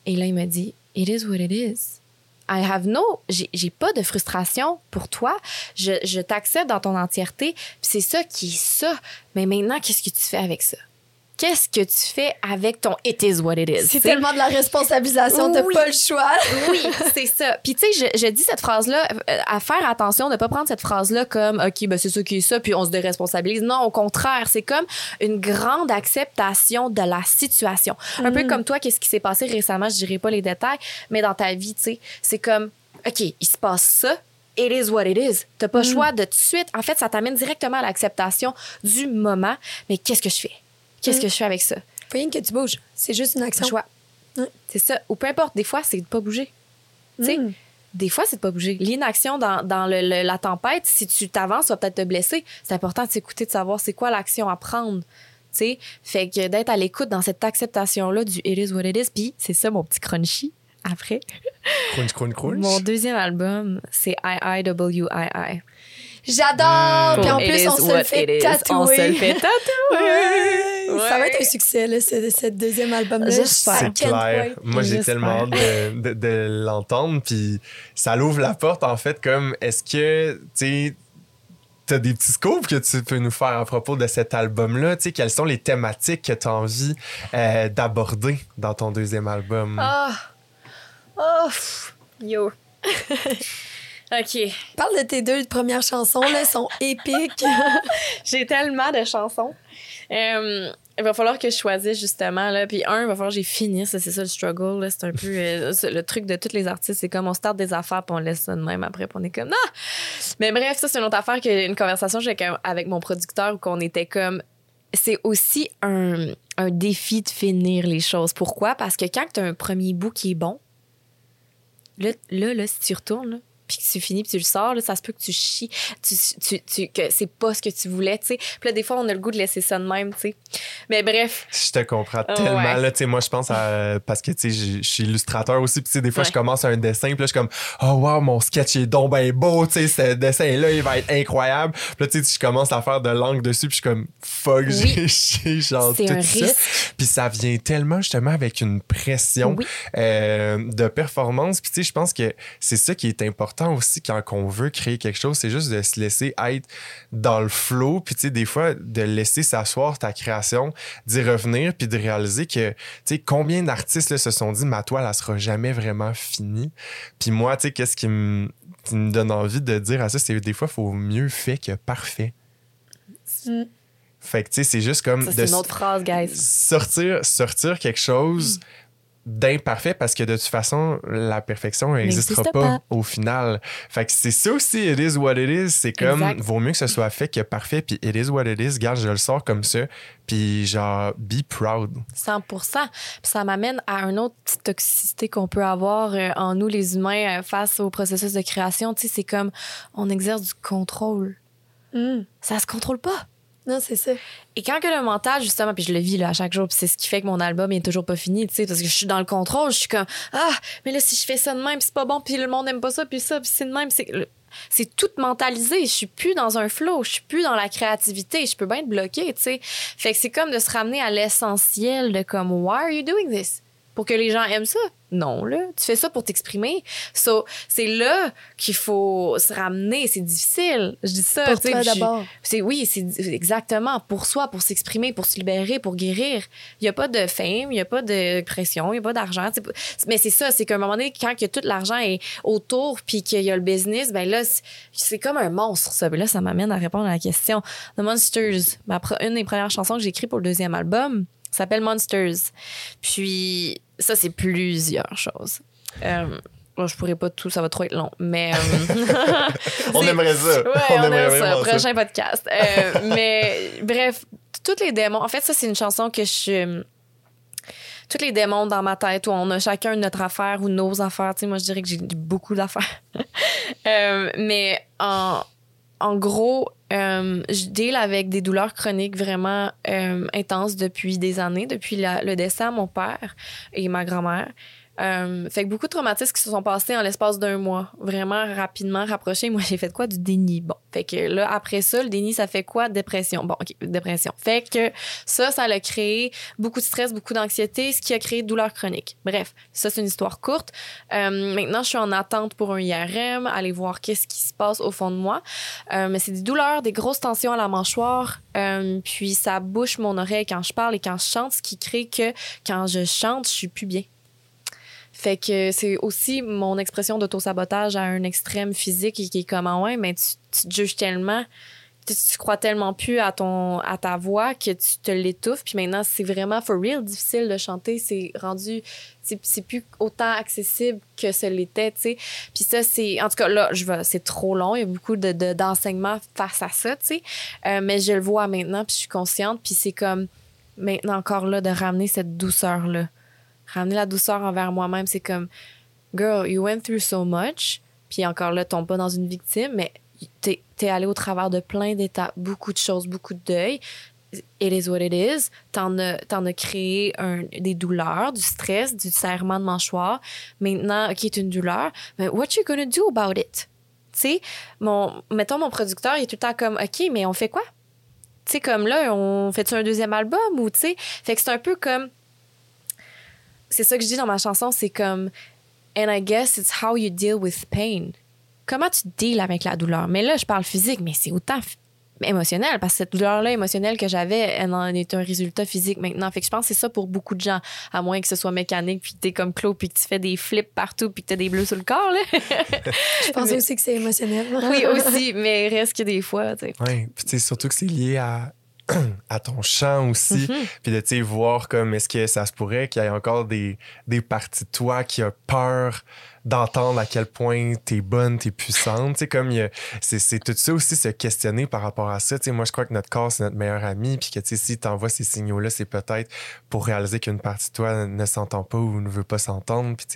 Et là, il m'a dit, It is what it is. I have no, j'ai j'ai pas de frustration pour toi. Je, je t'accepte dans ton entièreté. Puis c'est ça qui est ça. Mais maintenant, qu'est-ce que tu fais avec ça? Qu'est-ce que tu fais avec ton It is what it is? C'est tellement de la responsabilisation, t'as Oui. pas le choix. Oui, c'est ça. Puis tu sais, je, je dis cette phrase-là, euh, à faire attention de pas prendre cette phrase-là comme OK, ben c'est ça qui est ça, puis on se déresponsabilise. Non, au contraire, c'est comme une grande acceptation de la situation. Un peu comme toi, qu'est-ce qui s'est passé récemment, je dirais pas les détails, mais dans ta vie, tu sais, c'est comme OK, il se passe ça. It is what it is. T'as pas le choix de tout de suite. En fait, ça t'amène directement à l'acceptation du moment. Mais qu'est-ce que je fais? Qu'est-ce que je fais avec ça? Faut rien que tu bouges. C'est juste une action. choix. Ouais. C'est ça. Ou peu importe, des fois, c'est de pas bouger. Tu sais, Mm. des fois, c'est de pas bouger. L'inaction dans, dans le- le- la tempête, si tu t'avances, ça va peut-être te blesser. C'est important de s'écouter, de savoir c'est quoi l'action à prendre. Tu sais, fait que d'être à l'écoute dans cette acceptation-là du it is what it is. Puis c'est ça mon petit crunchy après. Crunch, crunch, crunch. Mon deuxième album, c'est I-I-W-I-I. J'adore. Puis en It plus, on se le fait tatouer. On se le fait tatouer. Ouais. Ça va être un succès, là, ce, ce deuxième album-là. J'espère. Clair. Moi, j'ai tellement hâte de, de- de l'entendre. Puis ça l'ouvre la porte, en fait, comme est-ce que, tu sais, t'as des petits scoops que tu peux nous faire à propos de cet album-là? Tu sais, quelles sont les thématiques que tu as envie euh, d'aborder dans ton deuxième album? Ah. Oh. pff. Yo. OK. Parle de tes deux premières chansons, là, elles sont épiques. J'ai tellement de chansons. Euh, il va falloir que je choisisse justement. Là. Puis un, il va falloir que j'ai fini. Ça, c'est ça le struggle. là. C'est un peu euh, le truc de tous les artistes. C'est comme on start des affaires puis on laisse ça de même après. Puis on est comme non. Mais bref, ça, c'est une autre affaire qu'une conversation que j'ai avec, avec mon producteur où qu'on était comme. C'est aussi un, un défi de finir les choses. Pourquoi? Parce que quand tu as un premier bout qui est bon, là, là, là, si tu retournes, là, puis que tu finis, puis tu le sors, là, ça se peut que tu chies, tu, tu, tu- que c'est pas ce que tu voulais, tu sais. Puis là, des fois, on a le goût de laisser ça de même, tu sais. Mais bref, Je te comprends tellement. ouais. Là, tu sais, moi, je pense à. Parce que, tu sais, je suis illustrateur aussi. Puis, tu sais, des fois, Ouais. je commence un dessin. Puis là, je suis comme, oh, wow, mon sketch est donc ben beau. Tu sais, ce dessin-là, il va être incroyable. Puis là, tu sais, je commence à faire de l'angle dessus. Puis, je suis comme, fuck, Oui. j'ai chié, genre, tout un ça. Puis, ça vient tellement, justement, avec une pression Oui. euh, de performance. Puis, tu sais, je pense que c'est ça qui est important aussi quand on veut créer quelque chose. C'est juste de se laisser être dans le flow. Puis, tu sais, des fois, de laisser s'asseoir ta création, d'y revenir, puis de réaliser que, tu sais, combien d'artistes se sont dit, ma toile, elle sera jamais vraiment finie. Puis moi, tu sais, qu'est-ce qui me, qui me donne envie de dire à ça, c'est des fois, il faut mieux fait que parfait. Mm. Fait que, tu sais, c'est juste comme Ça, de c'est une autre phrase, guys. sortir, sortir quelque chose d'imparfait parce que de toute façon, la perfection n'existera N'existe pas, pas. au final. Fait que c'est ça aussi, it is what it is. C'est comme, Exact. vaut mieux que ce soit fait que parfait, puis it is what it is. Garde, je le sors comme ça, puis genre, be proud. 100% Puis ça m'amène à une autre petite toxicité qu'on peut avoir euh, en nous, les humains, euh, face au processus de création. Tu sais, c'est comme on exerce du contrôle. Mm. Ça se contrôle pas. Non, c'est ça. Et quand que le mental, justement, puis je le vis là, à chaque jour, puis c'est ce qui fait que mon album est toujours pas fini, tu sais, parce que je suis dans le contrôle, je suis comme ah, mais là si je fais ça de même, puis c'est pas bon, puis le monde aime pas ça, puis ça, puis c'est de même, c'est c'est tout mentalisé. Je suis plus dans un flow, je suis plus dans la créativité, je peux bien être bloquée, tu sais. Fait que c'est comme de se ramener à l'essentiel de comme why are you doing this? Pour que les gens aiment ça? Non, là. Tu fais ça pour t'exprimer. So, c'est là qu'il faut se ramener. C'est difficile. Je dis ça. Pour tu sais, toi d'abord. c'est oui, c'est exactement pour soi, pour s'exprimer, pour se libérer, pour guérir. Il y a pas de fame, il y a pas de pression, il y a pas d'argent. Mais c'est ça, c'est qu'à un moment donné, quand que tout l'argent est autour, puis qu'il y a le business, ben là, c'est- comme un monstre. Ça, Ben là, ça m'amène à répondre à la question. The Monsters, ma une des premières chansons que j'ai écrites pour le deuxième album, s'appelle Monsters. Puis ça, c'est plusieurs choses. Euh, bon, je pourrais pas tout, ça va trop être long, mais euh, On aimerait ça. Ouais, on, on, aimerait aime ça. ça. Prochain podcast. Euh, mais bref, toutes les démons. En fait, ça, c'est une chanson que je. Toutes les démons dans ma tête où on a chacun notre affaire ou nos affaires. Tu sais, moi, je dirais que j'ai beaucoup d'affaires. Euh, mais en, en gros, euh, je deal avec des douleurs chroniques vraiment euh, intenses depuis des années, depuis le décès à mon père et ma grand-mère. Euh, fait que beaucoup de traumatismes qui se sont passés en l'espace d'un mois, vraiment rapidement rapprochés. Moi, j'ai fait quoi? Du déni? Bon. Fait que là, après ça, le déni, ça fait quoi? Dépression. Bon, OK, dépression. Fait que ça, ça a créé beaucoup de stress, beaucoup d'anxiété, ce qui a créé douleur chronique. Bref, ça, c'est une histoire courte. Euh, maintenant, je suis en attente pour un IRM, aller voir qu'est-ce qui se passe au fond de moi. Euh, mais c'est des douleurs, des grosses tensions à la mâchoire. Puis ça bouche mon oreille quand je parle et quand je chante, ce qui crée que quand je chante, je suis plus bien. Fait que c'est aussi mon expression d'autosabotage à un extrême physique qui est comme, ah ouais, mais tu, tu te juges tellement, tu, crois tellement plus à, ton, à ta voix que tu te l'étouffes. Puis maintenant, c'est vraiment for real difficile de chanter. C'est rendu, c'est plus autant accessible que ce l'était, tu sais. Puis ça, c'est, en tout cas, là, je c'est trop long. Il y a beaucoup de, de- d'enseignements face à ça, tu sais. Euh, mais je le vois maintenant, puis je suis consciente. Puis c'est comme, maintenant encore là, de ramener cette douceur-là ramener la douceur envers moi-même, c'est comme, girl, you went through so much, puis encore là, tombe pas dans une victime, mais t'es es allé au travers de plein d'étapes, beaucoup de choses, beaucoup de deuil. It is what it is. T'en as, t'en as créé un, des douleurs, du stress, du serrement de mâchoire. Maintenant, OK, c'est une douleur, mais what you gonna do about it? Tu sais, mon, mettons, mon producteur, il est tout le temps comme, OK, mais on fait quoi? Tu sais, comme là, on fait-tu un deuxième album ou, tu sais? Fait que c'est un peu comme c'est ça que je dis dans ma chanson, c'est comme And I guess it's how you deal with pain. Comment tu deals avec la douleur? Mais là, je parle physique, mais c'est autant émotionnel parce que cette douleur-là émotionnelle que j'avais, elle en est un résultat physique maintenant. Fait que je pense que c'est ça pour beaucoup de gens, à moins que ce soit mécanique, puis t'es comme Claude, puis que tu fais des flips partout, puis que t'as des bleus sur le corps. Là. Je pense Mais- aussi que c'est émotionnel. oui, aussi, mais reste que des fois, tu sais. Ouais, puis tu sais, surtout que c'est lié à, à ton chant aussi. Mhm. Puis de, tu sais, voir comme est-ce que ça se pourrait qu'il y ait encore des, des parties de toi qui a peur d'entendre à quel point t'es bonne, t'es puissante. Comme c'est, c'est tout ça aussi se questionner par rapport à ça. Moi, je crois que notre corps, c'est notre meilleur ami. Puis que, si t'envoies ces signaux-là, c'est peut-être pour réaliser qu'une partie de toi ne s'entend pas ou ne veut pas s'entendre. Puis,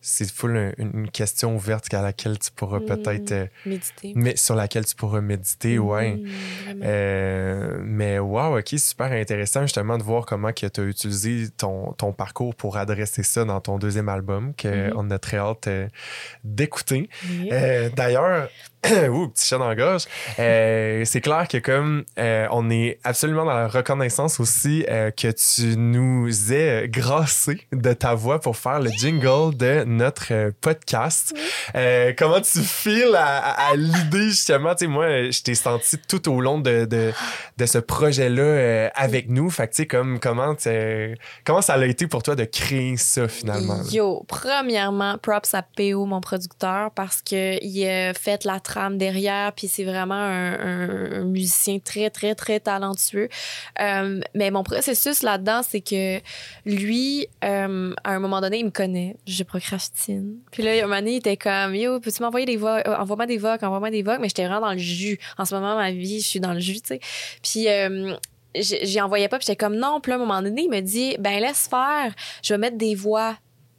c'est full un- une, question ouverte à laquelle tu pourras Mm. peut-être. euh, Méditer. mais sur laquelle tu pourras méditer, ouais. Mm. Euh, mais wow, ok, super intéressant justement de voir comment tu as utilisé ton, ton parcours pour adresser ça dans ton deuxième album, qu'on a très hâte euh, d'écouter. Euh, D'ailleurs, ouh, petit chat dans la gorge, euh, c'est clair que comme euh, on est absolument dans la reconnaissance aussi euh, que tu nous aies grassé de ta voix pour faire le jingle de notre euh, podcast. Euh, comment tu files à, à- à l'idée justement? Tu sais, moi, je t'ai senti tout au long de, de, de ce projet-là euh, avec nous. Fait que tu sais, comme, comment, comment ça a été pour toi de créer ça finalement? là? Yo, premièrement, props à PO, mon producteur, parce qu'il a fait la derrière, puis c'est vraiment un, musicien très, très, très talentueux. Euh, mais mon processus là-dedans, c'est que lui, euh, à un moment donné, il me connaît, je procrastine. Puis là, un moment donné, il était comme, yo, peux-tu m'envoyer des voix, euh, envoie-moi des voix, envoie-moi des voix, mais j'étais vraiment dans le jus. En ce moment, ma vie, je suis dans le jus, tu sais. Puis, euh, j'y envoyais pas, puis j'étais comme non. Puis là, à un moment donné, il me dit, ben laisse faire, je vais mettre des voix.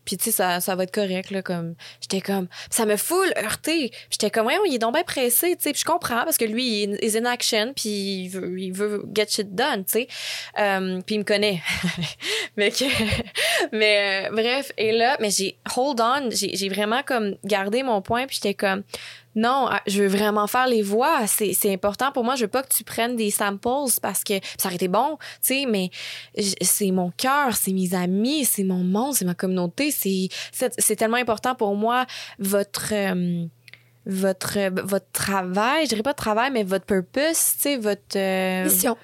Puis tu sais, ça, ça va être correct, là, comme... J'étais comme... Ça me fout heurté. J'étais comme, ouais, il est donc bien pressé, tu sais. Puis je comprends, parce que lui, il est in action, puis il veut, il veut get shit done, tu sais. Euh, puis il me connaît. mais que... mais euh, bref, et là, mais j'ai... Hold on, j'ai j'ai vraiment comme gardé mon point, puis j'étais comme... Non, ah, je veux vraiment faire les voix. C'est important pour moi. Je veux pas que tu prennes des samples parce que ça aurait été bon, tu sais, mais j- c'est mon cœur, c'est mes amis, c'est mon monde, c'est ma communauté. C'est tellement important pour moi, votre. euh, votre, votre travail, je dirais pas travail, mais votre purpose, tu sais, votre. euh, Mission.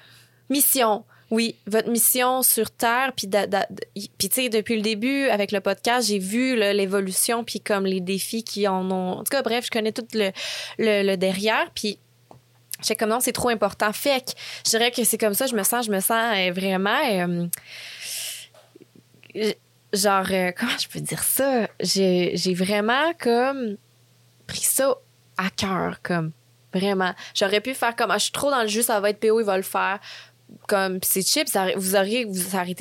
mission. Oui, votre mission sur Terre. Puis, tu sais, depuis le début, avec le podcast, j'ai vu l'évolution, puis comme les défis qui en ont. En tout cas, bref, je connais tout le, derrière. Puis, j'étais comme non, c'est trop important. Fait que je dirais que c'est comme ça, je me sens, je me sens euh, vraiment. euh, genre, euh, comment je peux dire ça? J'ai j'ai vraiment comme pris ça à cœur, comme vraiment. J'aurais pu faire comme, ah, je suis trop dans le jus, ça va être PO, il va le faire. Comme, c'est cheap, ça, vous auriez,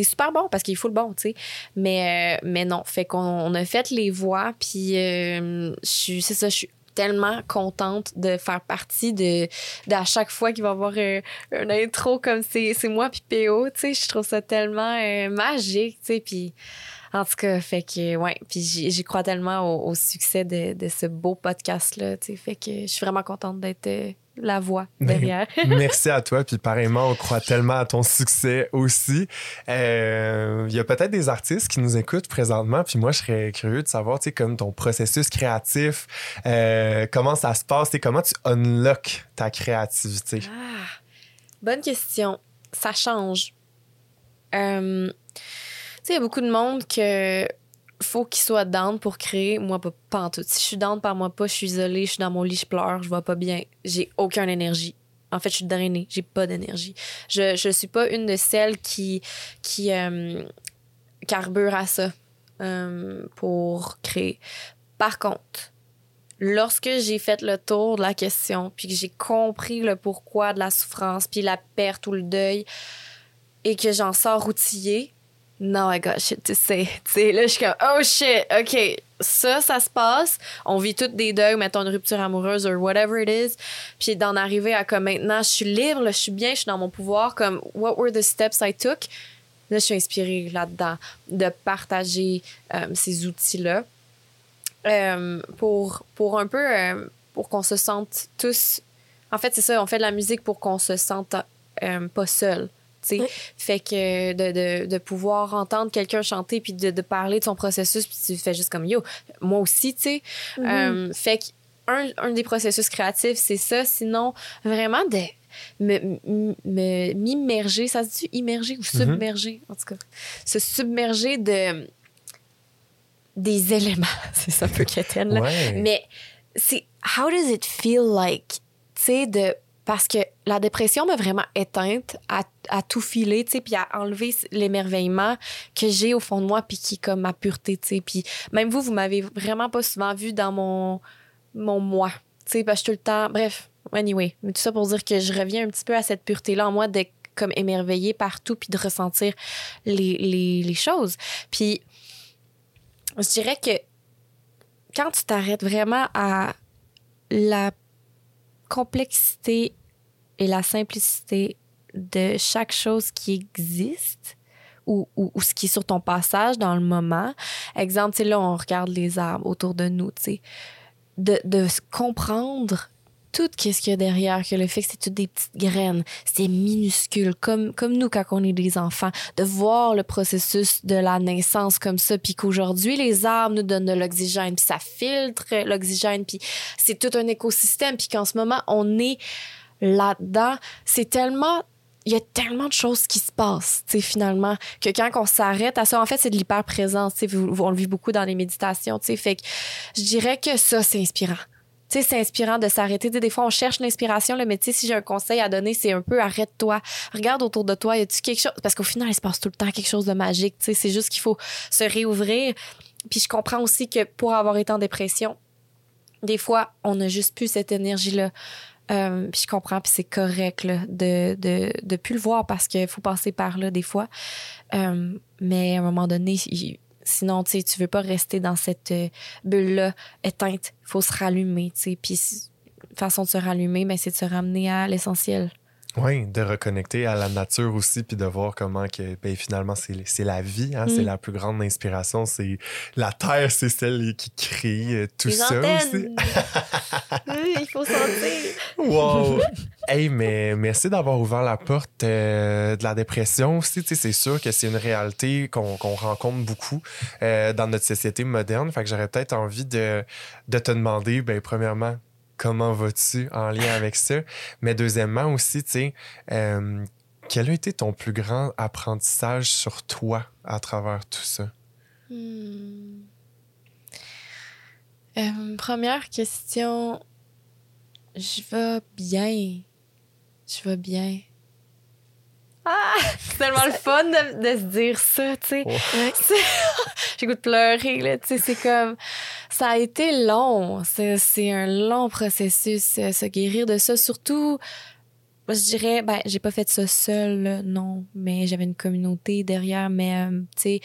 super bon parce qu'il faut le bon, tu sais. Mais, euh, mais non, fait qu'on on a fait les voix, puis euh, je c'est ça, je suis tellement contente de faire partie de, d'à chaque fois qu'il va y avoir euh, un intro comme c'est, moi puis PO, tu sais, je trouve ça tellement magique, tu sais, puis en tout cas, fait que, ouais, puis j'y, crois tellement au, au succès de, de ce beau podcast-là, tu sais, fait que je suis vraiment contente d'être la voix Ben, derrière. Merci à toi. Puis pareillement, on croit tellement à ton succès aussi. Euh, Il y a peut-être des artistes qui nous écoutent présentement. Puis moi, je serais curieux de savoir, tu sais, comme ton processus créatif, euh, comment ça se passe, sais, comment tu unlock ta créativité? Ah, bonne question. Ça change. Euh, tu sais, il y a beaucoup de monde que faut qu'il soit down pour créer. Moi, pas, pas en tout. Si je suis down par moi pas, je suis isolée, je suis dans mon lit, je pleure, je vois pas bien. J'ai aucune énergie. En fait, je suis drainée. J'ai pas d'énergie. Je, je suis pas une de celles qui, qui euh, carbure à ça euh, pour créer. Par contre, lorsque j'ai fait le tour de la question, puis que j'ai compris le pourquoi de la souffrance, puis la perte ou le deuil, et que j'en sors outillée, now I got shit to say. Tu sais, là, je suis comme, oh shit, OK, ça, ça se passe. On vit toutes des deuils, mettons une rupture amoureuse or whatever it is. Puis d'en arriver à comme maintenant, je suis libre, je suis bien, je suis dans mon pouvoir, comme, what were the steps I took? Là, je suis inspirée là-dedans de partager euh, ces outils-là euh, pour, pour un peu, euh, pour qu'on se sente tous. En fait, c'est ça, on fait de la musique pour qu'on se sente pas seul. Tu sais. Oui. Fait que de, de, de pouvoir entendre quelqu'un chanter puis de, de parler de son processus, puis tu fais juste comme yo, moi aussi, tu sais. Mhm. Euh, fait que un, un des processus créatifs, c'est ça. Sinon, vraiment de me- me- me- m'immerger, ça se dit immerger ou submerger, en tout cas. Se submerger de des éléments. c'est ça un peu quétaine, là. Ouais. Mais c'est how does it feel like, tu sais, de parce que la dépression m'a vraiment éteinte à, à tout filer, tu sais, puis à enlever l'émerveillement que j'ai au fond de moi, puis qui est comme ma pureté, tu sais. Puis même vous, vous m'avez vraiment pas souvent vu dans mon, mon moi, tu sais, parce que tout le temps... Bref, anyway, mais tout ça pour dire que je reviens un petit peu à cette pureté-là en moi d'être comme émerveillée partout, puis de ressentir les, les, les choses. Puis je dirais que quand tu t'arrêtes vraiment à la complexité et la simplicité de chaque chose qui existe ou, ou, ce qui est sur ton passage dans le moment. Exemple, là, on regarde les arbres autour de nous, tu sais. De, de comprendre tout ce qu'il y a derrière, que le fait que c'est toutes des petites graines, c'est minuscule, comme, comme nous quand on est des enfants, de voir le processus de la naissance comme ça, puis qu'aujourd'hui, les arbres nous donnent de l'oxygène, puis ça filtre l'oxygène, puis c'est tout un écosystème, puis qu'en ce moment, on est là-dedans. C'est tellement il y a tellement de choses qui se passent, tu sais, finalement, que quand on s'arrête à ça, en fait, c'est de l'hyper-présence, tu sais, on le vit beaucoup dans les méditations, tu sais, fait que je dirais que ça, c'est inspirant c'est inspirant de s'arrêter. Des fois, on cherche l'inspiration, le sais, si j'ai un conseil à donner, c'est un peu arrête-toi. Regarde autour de toi, y a-tu quelque chose? Parce qu'au final, il se passe tout le temps quelque chose de magique. Tu sais, c'est juste qu'il faut se réouvrir. Puis je comprends aussi que pour avoir été en dépression, des fois, on n'a juste plus cette énergie-là. Euh, puis je comprends, puis c'est correct de, de, de plus le voir parce qu'il faut passer par là des fois. Euh, mais à un moment donné, Sinon, tu tu veux pas rester dans cette euh, bulle-là éteinte. Il faut se rallumer, tu sais. Puis, façon de se rallumer, ben, c'est de se ramener à l'essentiel. Oui, de reconnecter à la nature aussi, puis de voir comment que ben, finalement c'est la vie, hein, c'est mm. la plus grande inspiration. C'est la terre, c'est celle qui crée euh, tout ça aussi. il faut sentir. Wow. hey, mais merci d'avoir ouvert la porte euh, de la dépression aussi. C'est sûr que c'est une réalité qu'on rencontre beaucoup euh, dans notre société moderne. Fait que j'aurais peut-être envie de, de te demander, ben premièrement, comment vas-tu en lien avec ça? Mais deuxièmement aussi, tu sais, euh, quel a été ton plus grand apprentissage sur toi à travers tout ça? Hmm. Euh, première question, je vais bien. Je vais bien. Ah! C'est tellement le fun de, se dire ça, tu sais. J'ai goût de pleurer, là, tu sais. C'est comme. Ça a été long. C'est un long processus, euh, se guérir de ça. Surtout, je dirais, ben, j'ai pas fait ça seul, non. Mais j'avais une communauté derrière. Mais, euh, tu sais,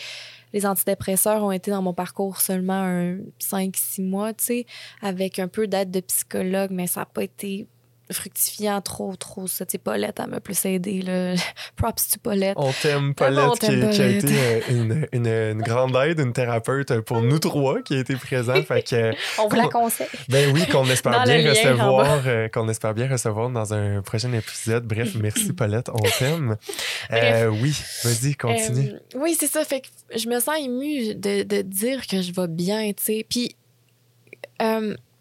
les antidépresseurs ont été dans mon parcours seulement un 5-6 mois, tu sais, avec un peu d'aide de psychologue, mais ça n'a pas été fructifiant trop, trop ça. Tu sais, Paulette, elle m'a plus aidé. Là. Props to Paulette. On t'aime, Paulette, qui, qui, a été euh, une, une, une, grande aide, une thérapeute pour nous trois qui a été présente. Fait que, on vous la conseille. Ben oui, qu'on espère bien recevoir, euh, qu'on espère bien recevoir dans un prochain épisode. Bref, merci Paulette, on t'aime. Euh, oui, vas-y, continue. oui, c'est ça. Fait que je me sens émue de, de dire que je vais bien, tu sais. Puis,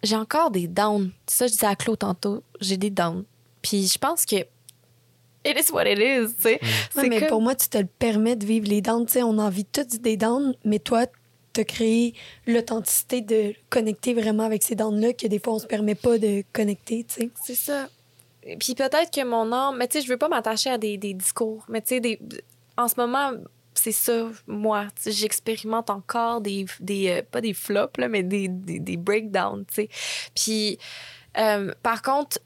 j'ai encore des downs. Ça, je disais à Claude tantôt, j'ai des downs. Puis je pense que it is what it is, tu sais. Mm. mais pour moi, tu te le permets de vivre les downs. Tu sais, on a envie tous des downs, mais toi, tu as créé l'authenticité de connecter vraiment avec ces downs-là que des fois, on se permet pas de connecter, tu sais. C'est ça. Puis peut-être que mon âme... Mais tu sais, je veux pas m'attacher à des, des discours. Mais tu sais, des... en ce moment, c'est ça, moi. J'expérimente encore des, des euh, pas des flops, là, mais des, des, des breakdowns, tu sais. Puis, euh, par contre,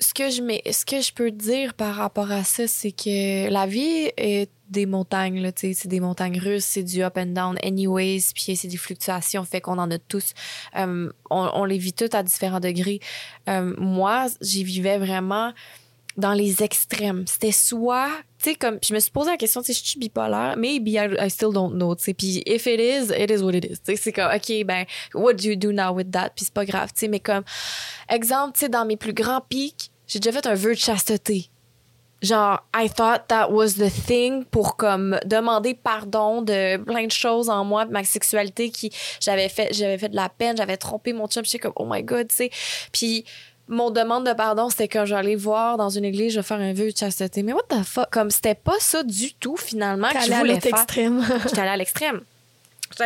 ce que, je mets, ce que je peux dire par rapport à ça, c'est que la vie est des montagnes, tu sais, c'est des montagnes russes, c'est du up and down anyways, puis c'est des fluctuations, fait qu'on en a tous. Euh, on, les vit toutes à différents degrés. moi, j'y vivais vraiment dans les extrêmes. C'était soit, tu comme, je me suis posé la question, tu sais, je suis bipolaire, maybe I, I still don't know, tu sais, puis if it is, it is what it is, tu sais, c'est comme, OK, ben, what do you do now with that, puis c'est pas grave, tu sais, mais comme, exemple, tu sais, dans mes plus grands pics, j'ai déjà fait un vœu de chasteté. Genre, I thought that was the thing pour comme demander pardon de plein de choses en moi, ma sexualité qui j'avais fait, j'avais fait de la peine, j'avais trompé mon chum, j'étais comme oh my god, tu sais. Puis mon demande de pardon, c'était quand j'allais voir dans une église, je vais faire un vœu de chasteté. Mais what the fuck? Comme c'était pas ça du tout, finalement, que je voulais faire. extrême. J'étais allée à l'extrême.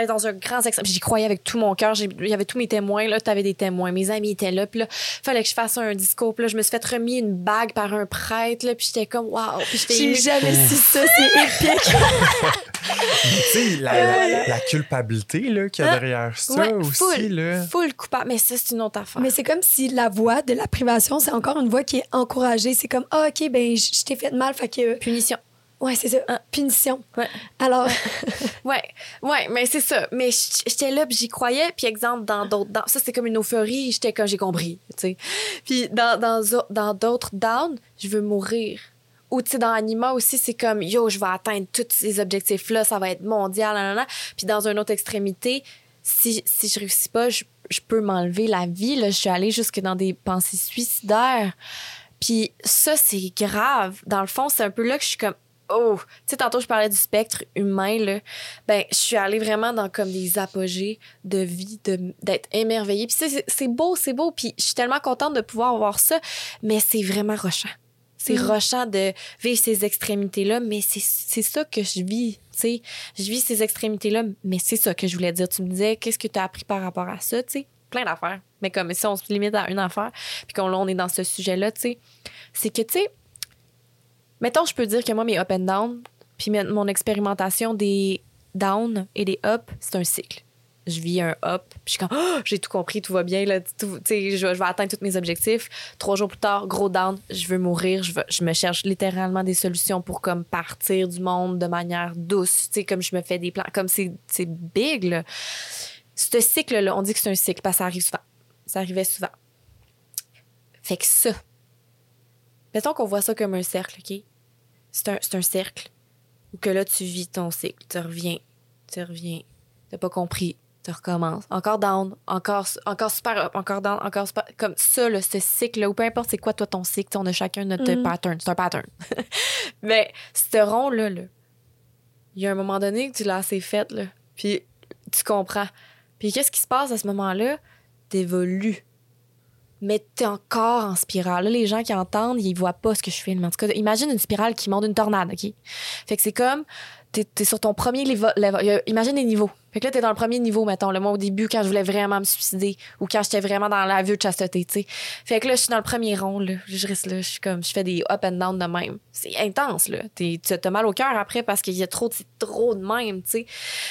Dans un grand. J'y croyais avec tout mon cœur. Il y avait tous mes témoins. Là, tu avais des témoins. Mes amis étaient là. Puis là, fallait que je fasse un discours. Puis là, je me suis fait remis une bague par un prêtre. Là, puis j'étais comme, waouh. Puis j'étais J'ai jamais su ça, c'est épique. Tu sais, la, la- la culpabilité là, qu'il y a Ah, derrière ça ouais, aussi. full, Là. full coupable. Mais ça, c'est une autre affaire. Mais c'est comme si la voix de la privation, c'est encore une voix qui est encouragée. C'est comme, ah, OK, ben, je je t'ai fait de mal, fait que. Punition. Ouais, c'est ça. Punition. Ouais. Alors, Ouais, ouais, mais c'est ça. Mais j'étais là, puis j'y croyais. Puis exemple, dans d'autres... dans- ça, c'est comme une euphorie. J'étais comme, j'ai compris, tu sais. Puis dans dans zo- dans d'autres downs, je veux mourir. Ou, tu sais, dans Anima aussi, c'est comme, yo, je vais atteindre tous ces objectifs-là, ça va être mondial, nanana. Puis dans une autre extrémité, si, si je réussis pas, je, je peux m'enlever la vie. Là. Je suis allée jusque dans des pensées suicidaires. Puis ça, c'est grave. Dans le fond, c'est un peu là que je suis comme, oh, tu sais, tantôt, je parlais du spectre humain, là. Ben, je suis allée vraiment dans comme des apogées de vie, de, d'être émerveillée. Puis c'est, c'est beau, c'est beau. Puis je suis tellement contente de pouvoir voir ça, mais c'est vraiment rochant. C'est Mm. rochant de vivre ces extrémités-là, mais c'est, c'est ça que je vis, tu sais. Je vis ces extrémités-là, mais c'est ça que je voulais dire. Tu me disais, qu'est-ce que tu as appris par rapport à ça, tu sais? Plein d'affaires. Mais comme si on se limite à une affaire, puis qu'on on est dans ce sujet-là, tu sais, c'est que, tu sais, mettons, je peux dire que moi, mes up and down, puis mon expérimentation des down et des up, c'est un cycle. Je vis un up, puis je suis comme, Oh, j'ai tout compris, tout va bien, là, tout- je, je vais atteindre tous mes objectifs. Trois jours plus tard, gros down, je veux mourir, je, veux- je me cherche littéralement des solutions pour comme partir du monde de manière douce, tu comme je me fais des plans, comme c'est big, là. Ce cycle-là, on dit que c'est un cycle parce que ça arrive souvent. Ça arrivait souvent. Fait que ça, mettons qu'on voit ça comme un cercle, OK? C'est un, cercle où que là, tu vis ton cycle. Tu reviens, tu reviens. T'as pas compris, tu recommences. Encore down, encore, encore super up, encore down, encore super... Comme ça, là, ce cycle-là, ou peu importe c'est quoi, toi, ton cycle, on a chacun notre Mhm. pattern. C'est un pattern. Mais ce rond-là, là, il y a un moment donné que tu l'as assez fait, là. Puis tu comprends. Puis qu'est-ce qui se passe à ce moment-là? T'évolues. Mais t'es encore en spirale. Là, les gens qui entendent, ils voient pas ce que je filme. En tout cas, imagine une spirale qui monte une tornade, OK? Fait que c'est comme, t'es es sur ton premier level. Imagine les niveaux. Fait que là, t'es dans le premier niveau, mettons. Le moi, au début, quand je voulais vraiment me suicider ou quand j'étais vraiment dans la vue de chasteté, tu sais. Fait que là, je suis dans le premier rond, là. Je reste là, je suis comme, je fais des up and down de même. C'est intense, là. Tu as mal au cœur après parce qu'il y a trop, trop de même, tu sais.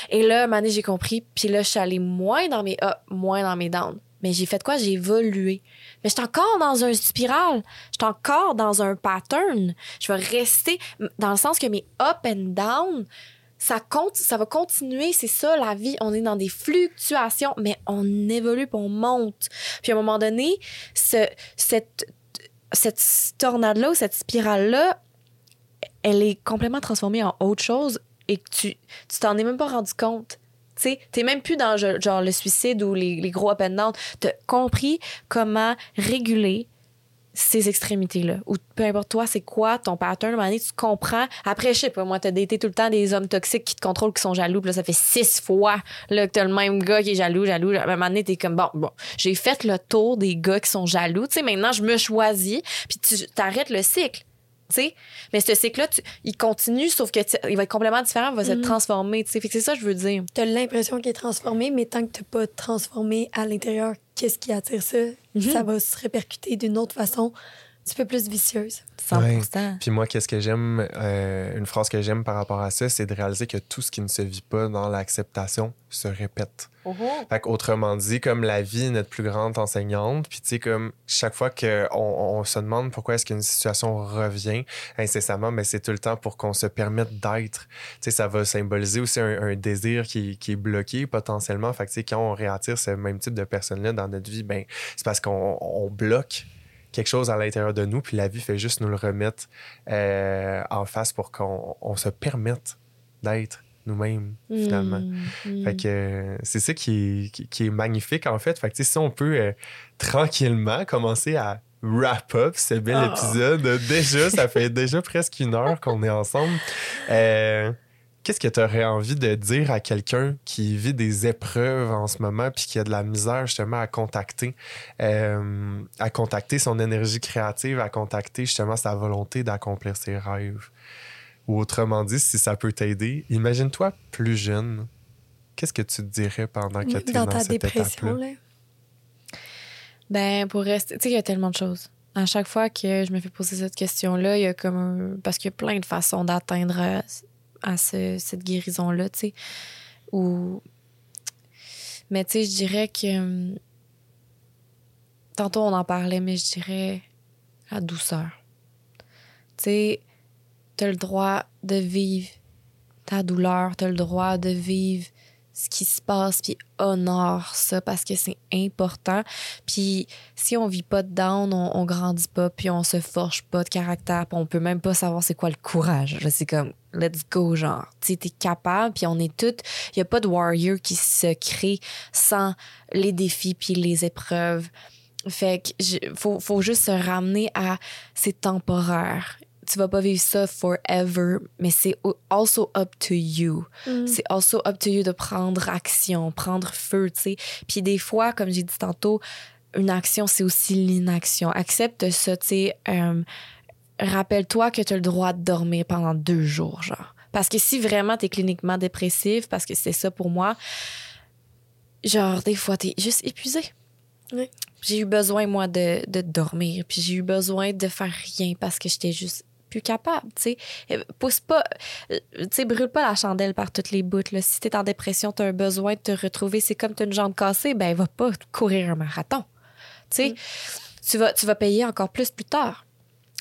Et là, Mané, j'ai compris. Puis là, je suis allée moins dans mes up, moins dans mes down. Mais j'ai fait quoi? J'ai évolué. Mais j'étais encore dans un spirale. J'étais encore dans un pattern. Je vais rester dans le sens que mes up and down, ça compte, ça va continuer. C'est ça, la vie. On est dans des fluctuations, mais on évolue puis on monte. Puis à un moment donné, ce, cette, tornade-là ou cette spirale-là, elle est complètement transformée en autre chose et tu tu t'en es même pas rendu compte. Tu t'es même plus dans genre, le suicide ou les, les gros up and down. T'as compris comment réguler ces extrémités-là. Ou peu importe toi, c'est quoi ton pattern? À un moment donné, tu comprends. Après, je sais pas, moi, t'as daté tout le temps des hommes toxiques qui te contrôlent, qui sont jaloux. Puis là, ça fait six fois là, que t'as le même gars qui est jaloux, jaloux. À un moment donné, t'es comme, bon, bon, j'ai fait le tour des gars qui sont jaloux. Tu sais, maintenant, je me choisis. Puis tu t'arrêtes le cycle. Tu mais ce cycle-là, tu- il continue, sauf que tu- il va être complètement différent, il va se Mhm. transformer. Tu c'est ça que je veux dire. t'as l'impression qu'il est transformé, mais tant que t'as pas transformé à l'intérieur, qu'est-ce qui attire ça? Mhm. Ça va se répercuter d'une autre façon, petit peu plus vicieuse. 100 Puis moi, qu'est-ce que j'aime, euh, une phrase que j'aime par rapport à ça, c'est de réaliser que tout ce qui ne se vit pas dans l'acceptation se répète. Fait autrement dit, comme la vie est notre plus grande enseignante, puis tu sais, comme chaque fois qu'on on se demande pourquoi est-ce qu'une situation revient incessamment, mais c'est tout le temps pour qu'on se permette d'être. Tu sais, ça va symboliser aussi un, un désir qui, qui est bloqué potentiellement. Fait que tu sais, quand on réattire ce même type de personnes-là dans notre vie, ben c'est parce qu'on on bloque quelque chose à l'intérieur de nous, puis la vie fait juste nous le remettre euh, en face pour qu'on on se permette d'être nous-mêmes, finalement. Mm. Fait que euh, c'est ça qui est, qui, qui est magnifique, en fait. Fait que si on peut euh, tranquillement commencer à wrap up ce bel Ah. épisode. Déjà, ça fait déjà presque une heure qu'on est ensemble. Euh, Qu'est-ce que tu aurais envie de dire à quelqu'un qui vit des épreuves en ce moment puis qui a de la misère justement à contacter, euh, à contacter son énergie créative, à contacter justement sa volonté d'accomplir ses rêves? Ou autrement dit, si ça peut t'aider, imagine-toi plus jeune, qu'est-ce que tu te dirais pendant que tu es dans, dans, ta cette dépression, là? Ben, pour rester. Tu sais, il y a tellement de choses. À chaque fois que je me fais poser cette question-là, il y a comme un- Parce qu'il y a plein de façons d'atteindre à, à ce- cette guérison-là, tu sais. Ou. Mais tu sais, je dirais que. Tantôt, on en parlait, mais je dirais la douceur. Tu sais, t'as le droit de vivre ta douleur, t'as le droit de vivre ce qui se passe, puis honore ça parce que c'est important. Puis si on vit pas de down, on, grandit pas, puis on se forge pas de caractère, puis on peut même pas savoir c'est quoi le courage. C'est comme, let's go, genre. Tu sais, t'es capable, puis on est toutes... Il y a pas de warrior qui se crée sans les défis puis les épreuves. Fait que faut, faut juste se ramener à c'est temporaire. Tu vas pas vivre ça forever, mais c'est also up to you. Mm. C'est also up to you de prendre action, prendre feu, tu sais. Puis des fois, comme j'ai dit tantôt, une action, c'est aussi l'inaction. Accepte ça, tu sais. euh, Rappelle-toi que tu as le droit de dormir pendant deux jours, genre. Parce que si vraiment tu es cliniquement dépressif, parce que c'est ça pour moi, genre, des fois, tu es juste épuisé. Oui. J'ai eu besoin, moi, de, de dormir. Puis j'ai eu besoin de faire rien parce que j'étais juste plus capable, tu sais. Euh, Pousse pas, euh, tu sais, brûle pas la chandelle par toutes les bouts. Là. Si t'es en dépression, t'as un besoin de te retrouver. C'est comme t'as une jambe cassée, ben va pas courir un marathon. Tu sais, tu, vas, tu vas payer encore plus plus tard.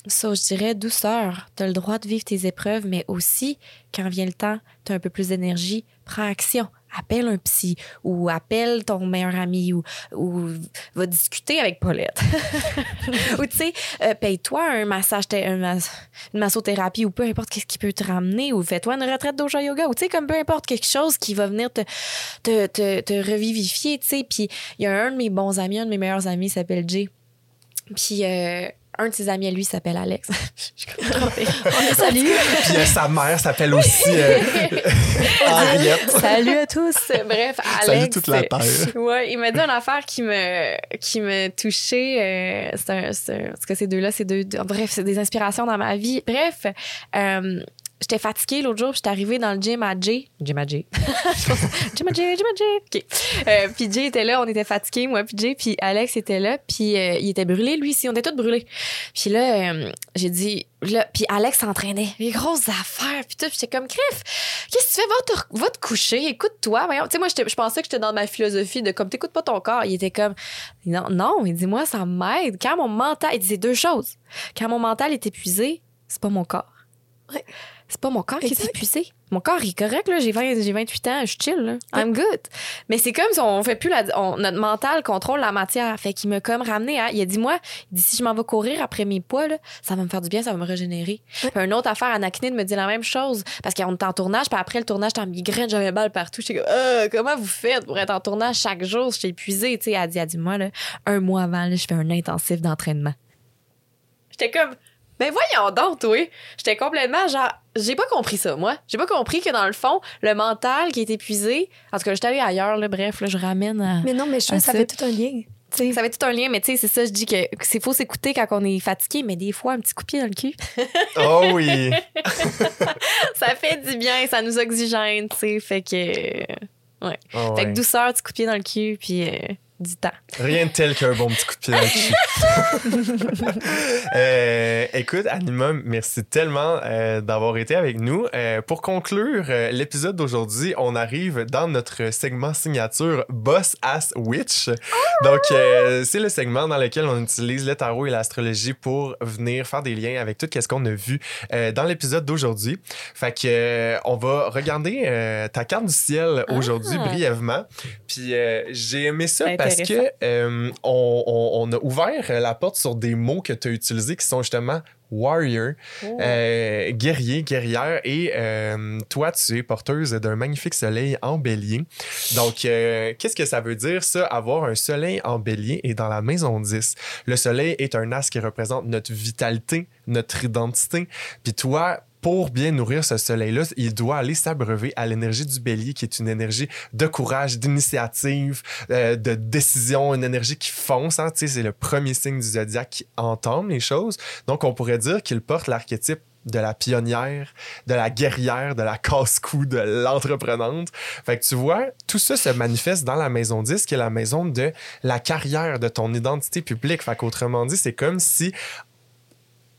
Ça, je dirais douceur. T'as le droit de vivre tes épreuves, mais aussi, quand vient le temps, t'as un peu plus d'énergie, prends action. Appelle un psy ou appelle ton meilleur ami ou, ou va discuter avec Paulette. ou tu sais, euh, paye-toi un massage, un mas- une massothérapie ou peu importe qu'est-ce qui peut te ramener ou fais-toi une retraite d'Oja Yoga ou tu sais, comme peu importe quelque chose qui va venir te, te, te, revivifier, tu sais. Puis il y a un de mes bons amis, un de mes meilleurs amis s'appelle Jay. Puis euh, un de ses amis à lui s'appelle Alex. On le salue. Puis sa mère s'appelle aussi euh, Henriette. Salut à tous. Bref, Alex. Salut toute la terre. Ouais, il m'a dit une affaire qui me, qui me touchait. euh, c'est un, c'est un- parce que ces deux-là, c'est deux, deux- Bref, c'est des inspirations dans ma vie. Bref, euh, j'étais fatiguée l'autre jour, j'étais arrivée dans le gym à Jay. Gym à Jay. gym à Jay, gym à Jay. OK. Euh, puis Jay était là, on était fatigués, moi, puis Jay, puis Alex était là, puis euh, il était brûlé, lui aussi, on était tous brûlés. Puis là, euh, j'ai dit, là, puis Alex s'entraînait, les grosses affaires, puis tout, j'étais comme, crif, qu'est-ce que tu fais? Va te, va te coucher, écoute-toi. Tu sais, moi, je pensais que j'étais dans ma philosophie de comme, t'écoutes pas ton corps. Il était comme, non, non, il dit, moi, ça m'aide. Quand mon mental, il disait deux choses. Quand mon mental est épuisé, c'est pas mon corps. C'est pas mon corps qui est épuisé. Mon corps, il est correct, là. J'ai 20 j'ai 28 ans, je suis chill, là. I'm good. Mais c'est comme si on fait plus la, on- notre mental contrôle la matière. Fait qu'il m'a comme ramené à, il a dit, moi, il dit, si je m'en vais courir après mes poids, là, ça va me faire du bien, ça va me régénérer. Puis une autre affaire, Anakinide me dit la même chose. Parce qu'on était en tournage, puis après le tournage, j'étais en migraine, j'avais mal partout. J'étais comme, Euh, comment vous faites pour être en tournage chaque jour? J'étais épuisée, tu sais. Elle a dit, elle dit, moi, là, un mois avant, là, je fais un intensif d'entraînement. J'étais comme, ben voyons donc, toi. J'étais complètement genre, j'ai pas compris ça, moi. J'ai pas compris que dans le fond, le mental qui est épuisé, en tout cas, j'étais allée ailleurs, là, bref, là, je ramène à. Mais non, mais je trouve que ça ça. fait tout un lien. Tu sais, Ça avait tout un lien, mais tu sais, c'est ça, je dis que c'est faux s'écouter quand on est fatigué, mais des fois, un petit coup de pied dans le cul, Oh oui. ça fait du bien, ça nous oxygène, tu sais. Fait que. Oh, Fait ouais. que douceur, petit coup de pied dans le cul, puis euh, temps. Rien de tel qu'un bon petit coup de pied dans le cul. Euh, écoute, Anima, merci tellement euh, d'avoir été avec nous. Euh, pour conclure l'épisode d'aujourd'hui, on arrive dans notre segment signature Boss Ass Witch. Donc, euh, c'est le segment dans lequel on utilise le tarot et l'astrologie pour venir faire des liens avec tout ce qu'on a vu dans l'épisode d'aujourd'hui. Fait que on va regarder ta carte du ciel aujourd'hui Ah. brièvement. Puis j'ai aimé ça parce que euh, on, on- on a ouvert la porte sur des mots que tu as utilisés qui sont justement warrior, euh, guerrier, guerrière. Et euh, toi, tu es porteuse d'un magnifique soleil en bélier. Donc, euh, qu'est-ce que ça veut dire, ça, avoir un soleil en bélier et dans la maison 10? Le soleil est un as qui représente notre vitalité, notre identité. Puis toi, pour bien nourrir ce soleil-là, il doit aller s'abreuver à l'énergie du bélier, qui est une énergie de courage, d'initiative, euh, de décision, une énergie qui fonce. hein. C'est le premier signe du zodiaque qui entame les choses. Donc, on pourrait dire qu'il porte l'archétype de la pionnière, de la guerrière, de la casse-cou, de l'entreprenante. Fait que tu vois, tout ça se manifeste dans la maison 10, qui est la maison de la carrière, de ton identité publique. Fait qu'autrement dit, c'est comme si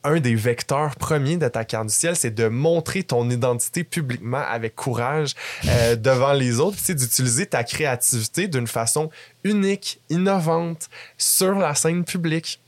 un des vecteurs premiers de ta carte du ciel, c'est de montrer ton identité publiquement avec courage euh, devant les autres, c'est d'utiliser ta créativité d'une façon unique, innovante sur la scène publique.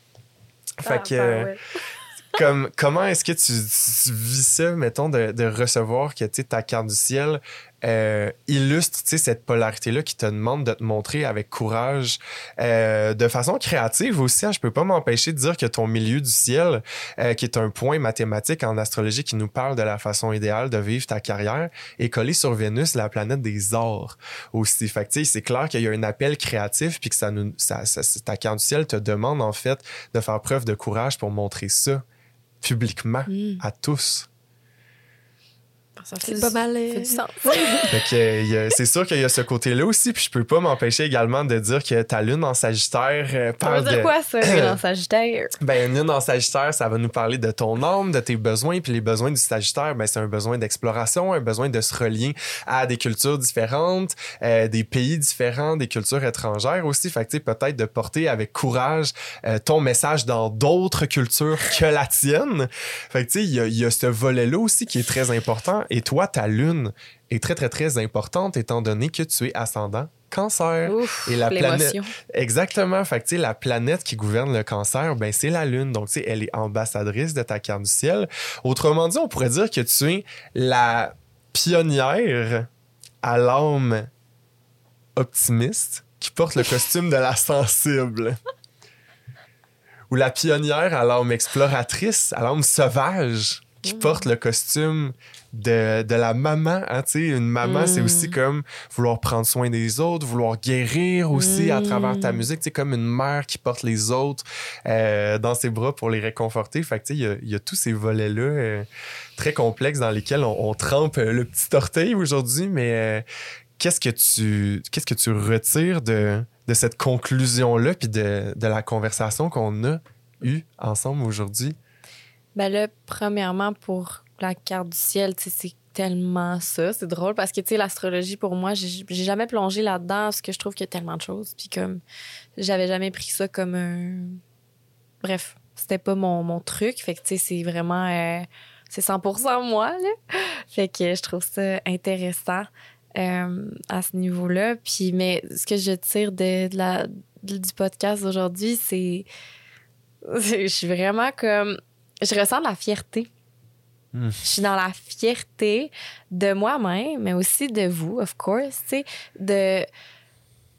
Fait Ah, que, ben ouais. comme, comment est-ce que tu, tu vis ça, mettons, de, de recevoir que ta carte du ciel euh, illustre cette polarité-là qui te demande de te montrer avec courage, euh, de façon créative aussi. Hein, je peux pas m'empêcher de dire que ton milieu du ciel, euh, qui est un point mathématique en astrologie qui nous parle de la façon idéale de vivre ta carrière, est collé sur Vénus, la planète des arts aussi. Fait que, c'est clair qu'il y a un appel créatif puis que ça nous, ça, ça- ta carte du ciel te demande en fait de faire preuve de courage pour montrer ça publiquement Mm. à tous. Ça fait C'est du- pas mal. euh, du sens. Fait que, il y a- c'est sûr qu'il y a ce côté-là aussi, puis je peux pas m'empêcher également de dire que ta lune en Sagittaire euh, Ça parle veut dire de... quoi, ça, une en Sagittaire? Ben, une lune en Sagittaire, ça va nous parler de ton âme, de tes besoins. Puis les besoins du Sagittaire, ben, c'est un besoin d'exploration, un besoin de se relier à des cultures différentes, euh, des pays différents, des cultures étrangères aussi. Fait que, tu sais, peut-être de porter avec courage euh, ton message dans d'autres cultures que la tienne. Fait que, tu sais, il y a, il y a ce volet-là aussi qui est très important. Et toi, ta lune est très, très, très importante étant donné que tu es ascendant cancer. Ouf, Et la planète-. Exactement. Fait que, la planète qui gouverne le cancer, ben, c'est la Lune. Donc, tu sais, elle est ambassadrice de ta carte du ciel. Autrement dit, on pourrait dire que tu es la pionnière à l'âme optimiste qui porte le costume de la sensible. Ou la pionnière à l'âme exploratrice, à l'âme sauvage qui porte le costume de, de la maman. Hein, tu sais, une maman, c'est Mm. aussi comme vouloir prendre soin des autres, vouloir guérir aussi à Mm. travers ta musique. C'est comme une mère qui porte les autres euh, dans ses bras pour les réconforter. Fait que, tu sais, il y y, a tous ces volets-là euh, très complexes dans lesquels on, on trempe euh, le petit orteil aujourd'hui. Mais euh, qu'est-ce que tu qu'est-ce que tu retires de, de cette conclusion-là puis de, de la conversation qu'on a eue ensemble aujourd'hui? Ben là, premièrement, pour la carte du ciel, c'est tellement ça. C'est drôle parce que, l'astrologie, pour moi, j'ai jamais plongé là-dedans parce que je trouve qu'il y a tellement de choses. Puis comme, j'avais jamais pris ça comme un... Bref, c'était pas mon, mon truc. Fait que, tu sais, c'est vraiment... euh, c'est 100 moi, là. Fait que je trouve ça intéressant euh, à ce niveau-là. Puis, mais ce que je tire de, la, du podcast d'aujourd'hui, c'est... c'est- Je suis vraiment comme je ressens de la fierté. Hmm. Je suis dans la fierté de moi-même, mais aussi de vous, of course, de,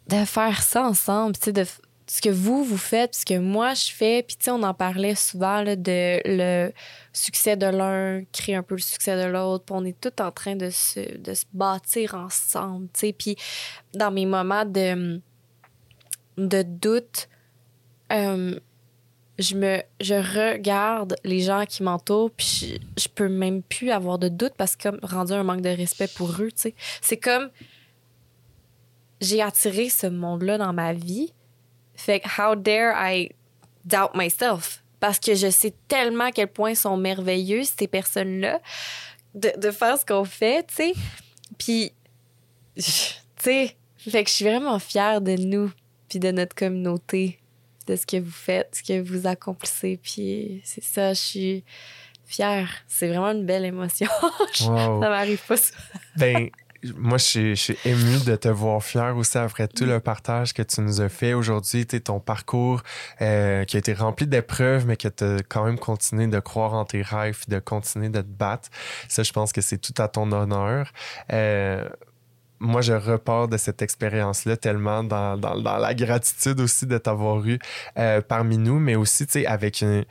de faire ça ensemble, de ce que vous, vous faites, ce que moi, je fais. Puis, tu sais, on en parlait souvent, là, de le succès de l'un crée un peu le succès de l'autre. Puis, on est tout en train de se, de se bâtir ensemble, tu sais. Puis, dans mes moments de, de doute, euh, je me je regarde les gens qui m'entourent puis je, je peux même plus avoir de doute parce que comme rendu un manque de respect pour eux tu sais. C'est comme j'ai attiré ce monde là dans ma vie. Fait how dare I doubt myself? Parce que je sais tellement à quel point sont merveilleux ces personnes là de, de faire ce qu'on fait tu sais. Puis tu sais fait que je suis vraiment fière de nous puis de notre communauté de ce que vous faites, ce que vous accomplissez. Puis c'est ça, je suis fière. C'est vraiment une belle émotion. Wow. ça m'arrive pas ça. Ben, moi, je suis, je suis ému de te voir fier aussi après tout le partage que tu nous as fait aujourd'hui. Ton parcours euh, qui a été rempli d'épreuves, mais que tu as quand même continué de croire en tes rêves, de continuer de te battre. Ça, je pense que c'est tout à ton honneur. Euh, moi, je repars de cette expérience-là tellement dans, dans, dans la gratitude aussi de t'avoir eu euh, parmi nous, mais aussi, tu sais, avec une,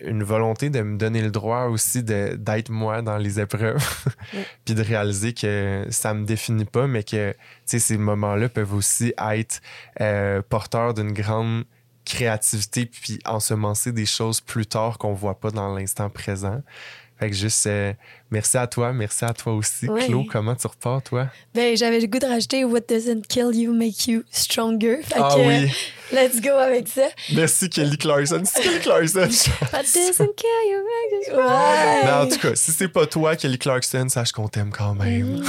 une volonté de me donner le droit aussi d'être moi dans les épreuves, puis de réaliser que ça me définit pas, mais que, tu sais, ces moments-là peuvent aussi être euh, porteurs d'une grande créativité, puis ensemencer des choses plus tard qu'on voit pas dans l'instant présent. Fait que juste euh, merci à toi, merci à toi aussi. Ouais. Claude, comment tu repars, toi? Ben, j'avais le goût de rajouter What doesn't kill you make you stronger. Fait ah que, oui. let's go avec ça. Merci Kelly Clarkson. C'est Kelly Clarkson. What doesn't kill you make you stronger. Mais en tout cas, si c'est pas toi, Kelly Clarkson, sache qu'on t'aime quand même.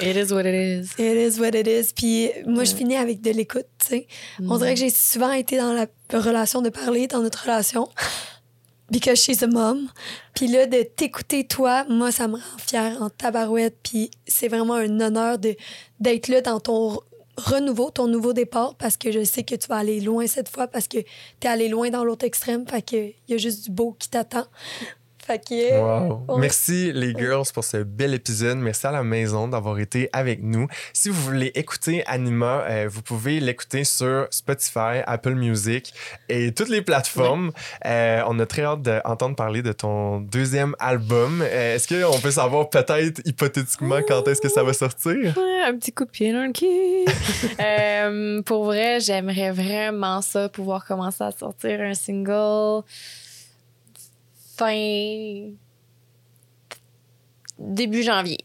It is what it is. It is what it is. Puis moi, je finis avec de l'écoute, tu sais. On dirait que j'ai souvent été dans la relation de parler, dans notre relation. Because she's a mom. Puis là, de t'écouter, toi, moi, ça me rend fière en tabarouette. Puis c'est vraiment un honneur d'être là dans ton renouveau, ton nouveau départ, parce que je sais que tu vas aller loin cette fois, parce que t'es allé loin dans l'autre extrême. Fait que y a juste du beau qui t'attend. Fait que... Wow. on- Merci les girls pour ce bel épisode. Merci à la maison d'avoir été avec nous. Si vous voulez écouter Anima, euh, vous pouvez l'écouter sur Spotify, Apple Music et toutes les plateformes. Euh, on a très hâte d'entendre parler de ton deuxième album. Euh, est-ce qu'on peut savoir peut-être hypothétiquement quand est-ce que ça va sortir? Ouais, un petit coup de pied dans le cul. Euh, pour vrai, j'aimerais vraiment ça, pouvoir commencer à sortir un single fin début janvier.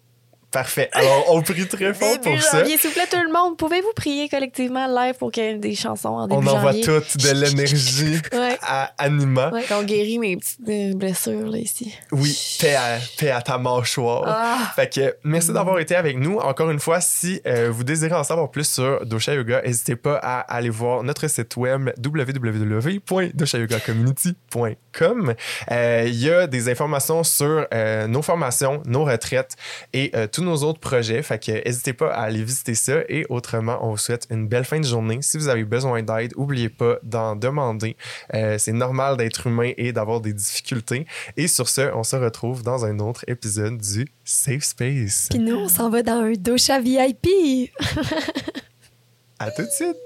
Parfait. Alors, on prie très fort Début pour ça. janvier, s'il vous plaît, tout le monde, pouvez-vous prier collectivement live pour qu'il y ait des chansons en début On envoie janvier? toutes de l'énergie Ouais. à Anima. Ouais. Qu'on guérit mes petites euh, blessures, là, ici. Oui, paix à, paix à ta mâchoire. Ah! Fait que merci d'avoir été avec nous. Encore une fois, si euh, vous désirez en savoir plus sur Dosha Yoga, n'hésitez pas à aller voir notre site web www.doshayogacommunity.com. Euh, Il y a des informations sur euh, nos formations, nos retraites et euh, tous nos autres projets. Fait que n'hésitez pas à aller visiter ça. Et autrement, on vous souhaite une belle fin de journée. Si vous avez besoin d'aide, n'oubliez pas d'en demander. Euh, C'est normal d'être humain et d'avoir des difficultés. Et sur ce, on se retrouve dans un autre épisode du Safe Space. Puis nous, on s'en va dans un dosha VIP. À tout de suite!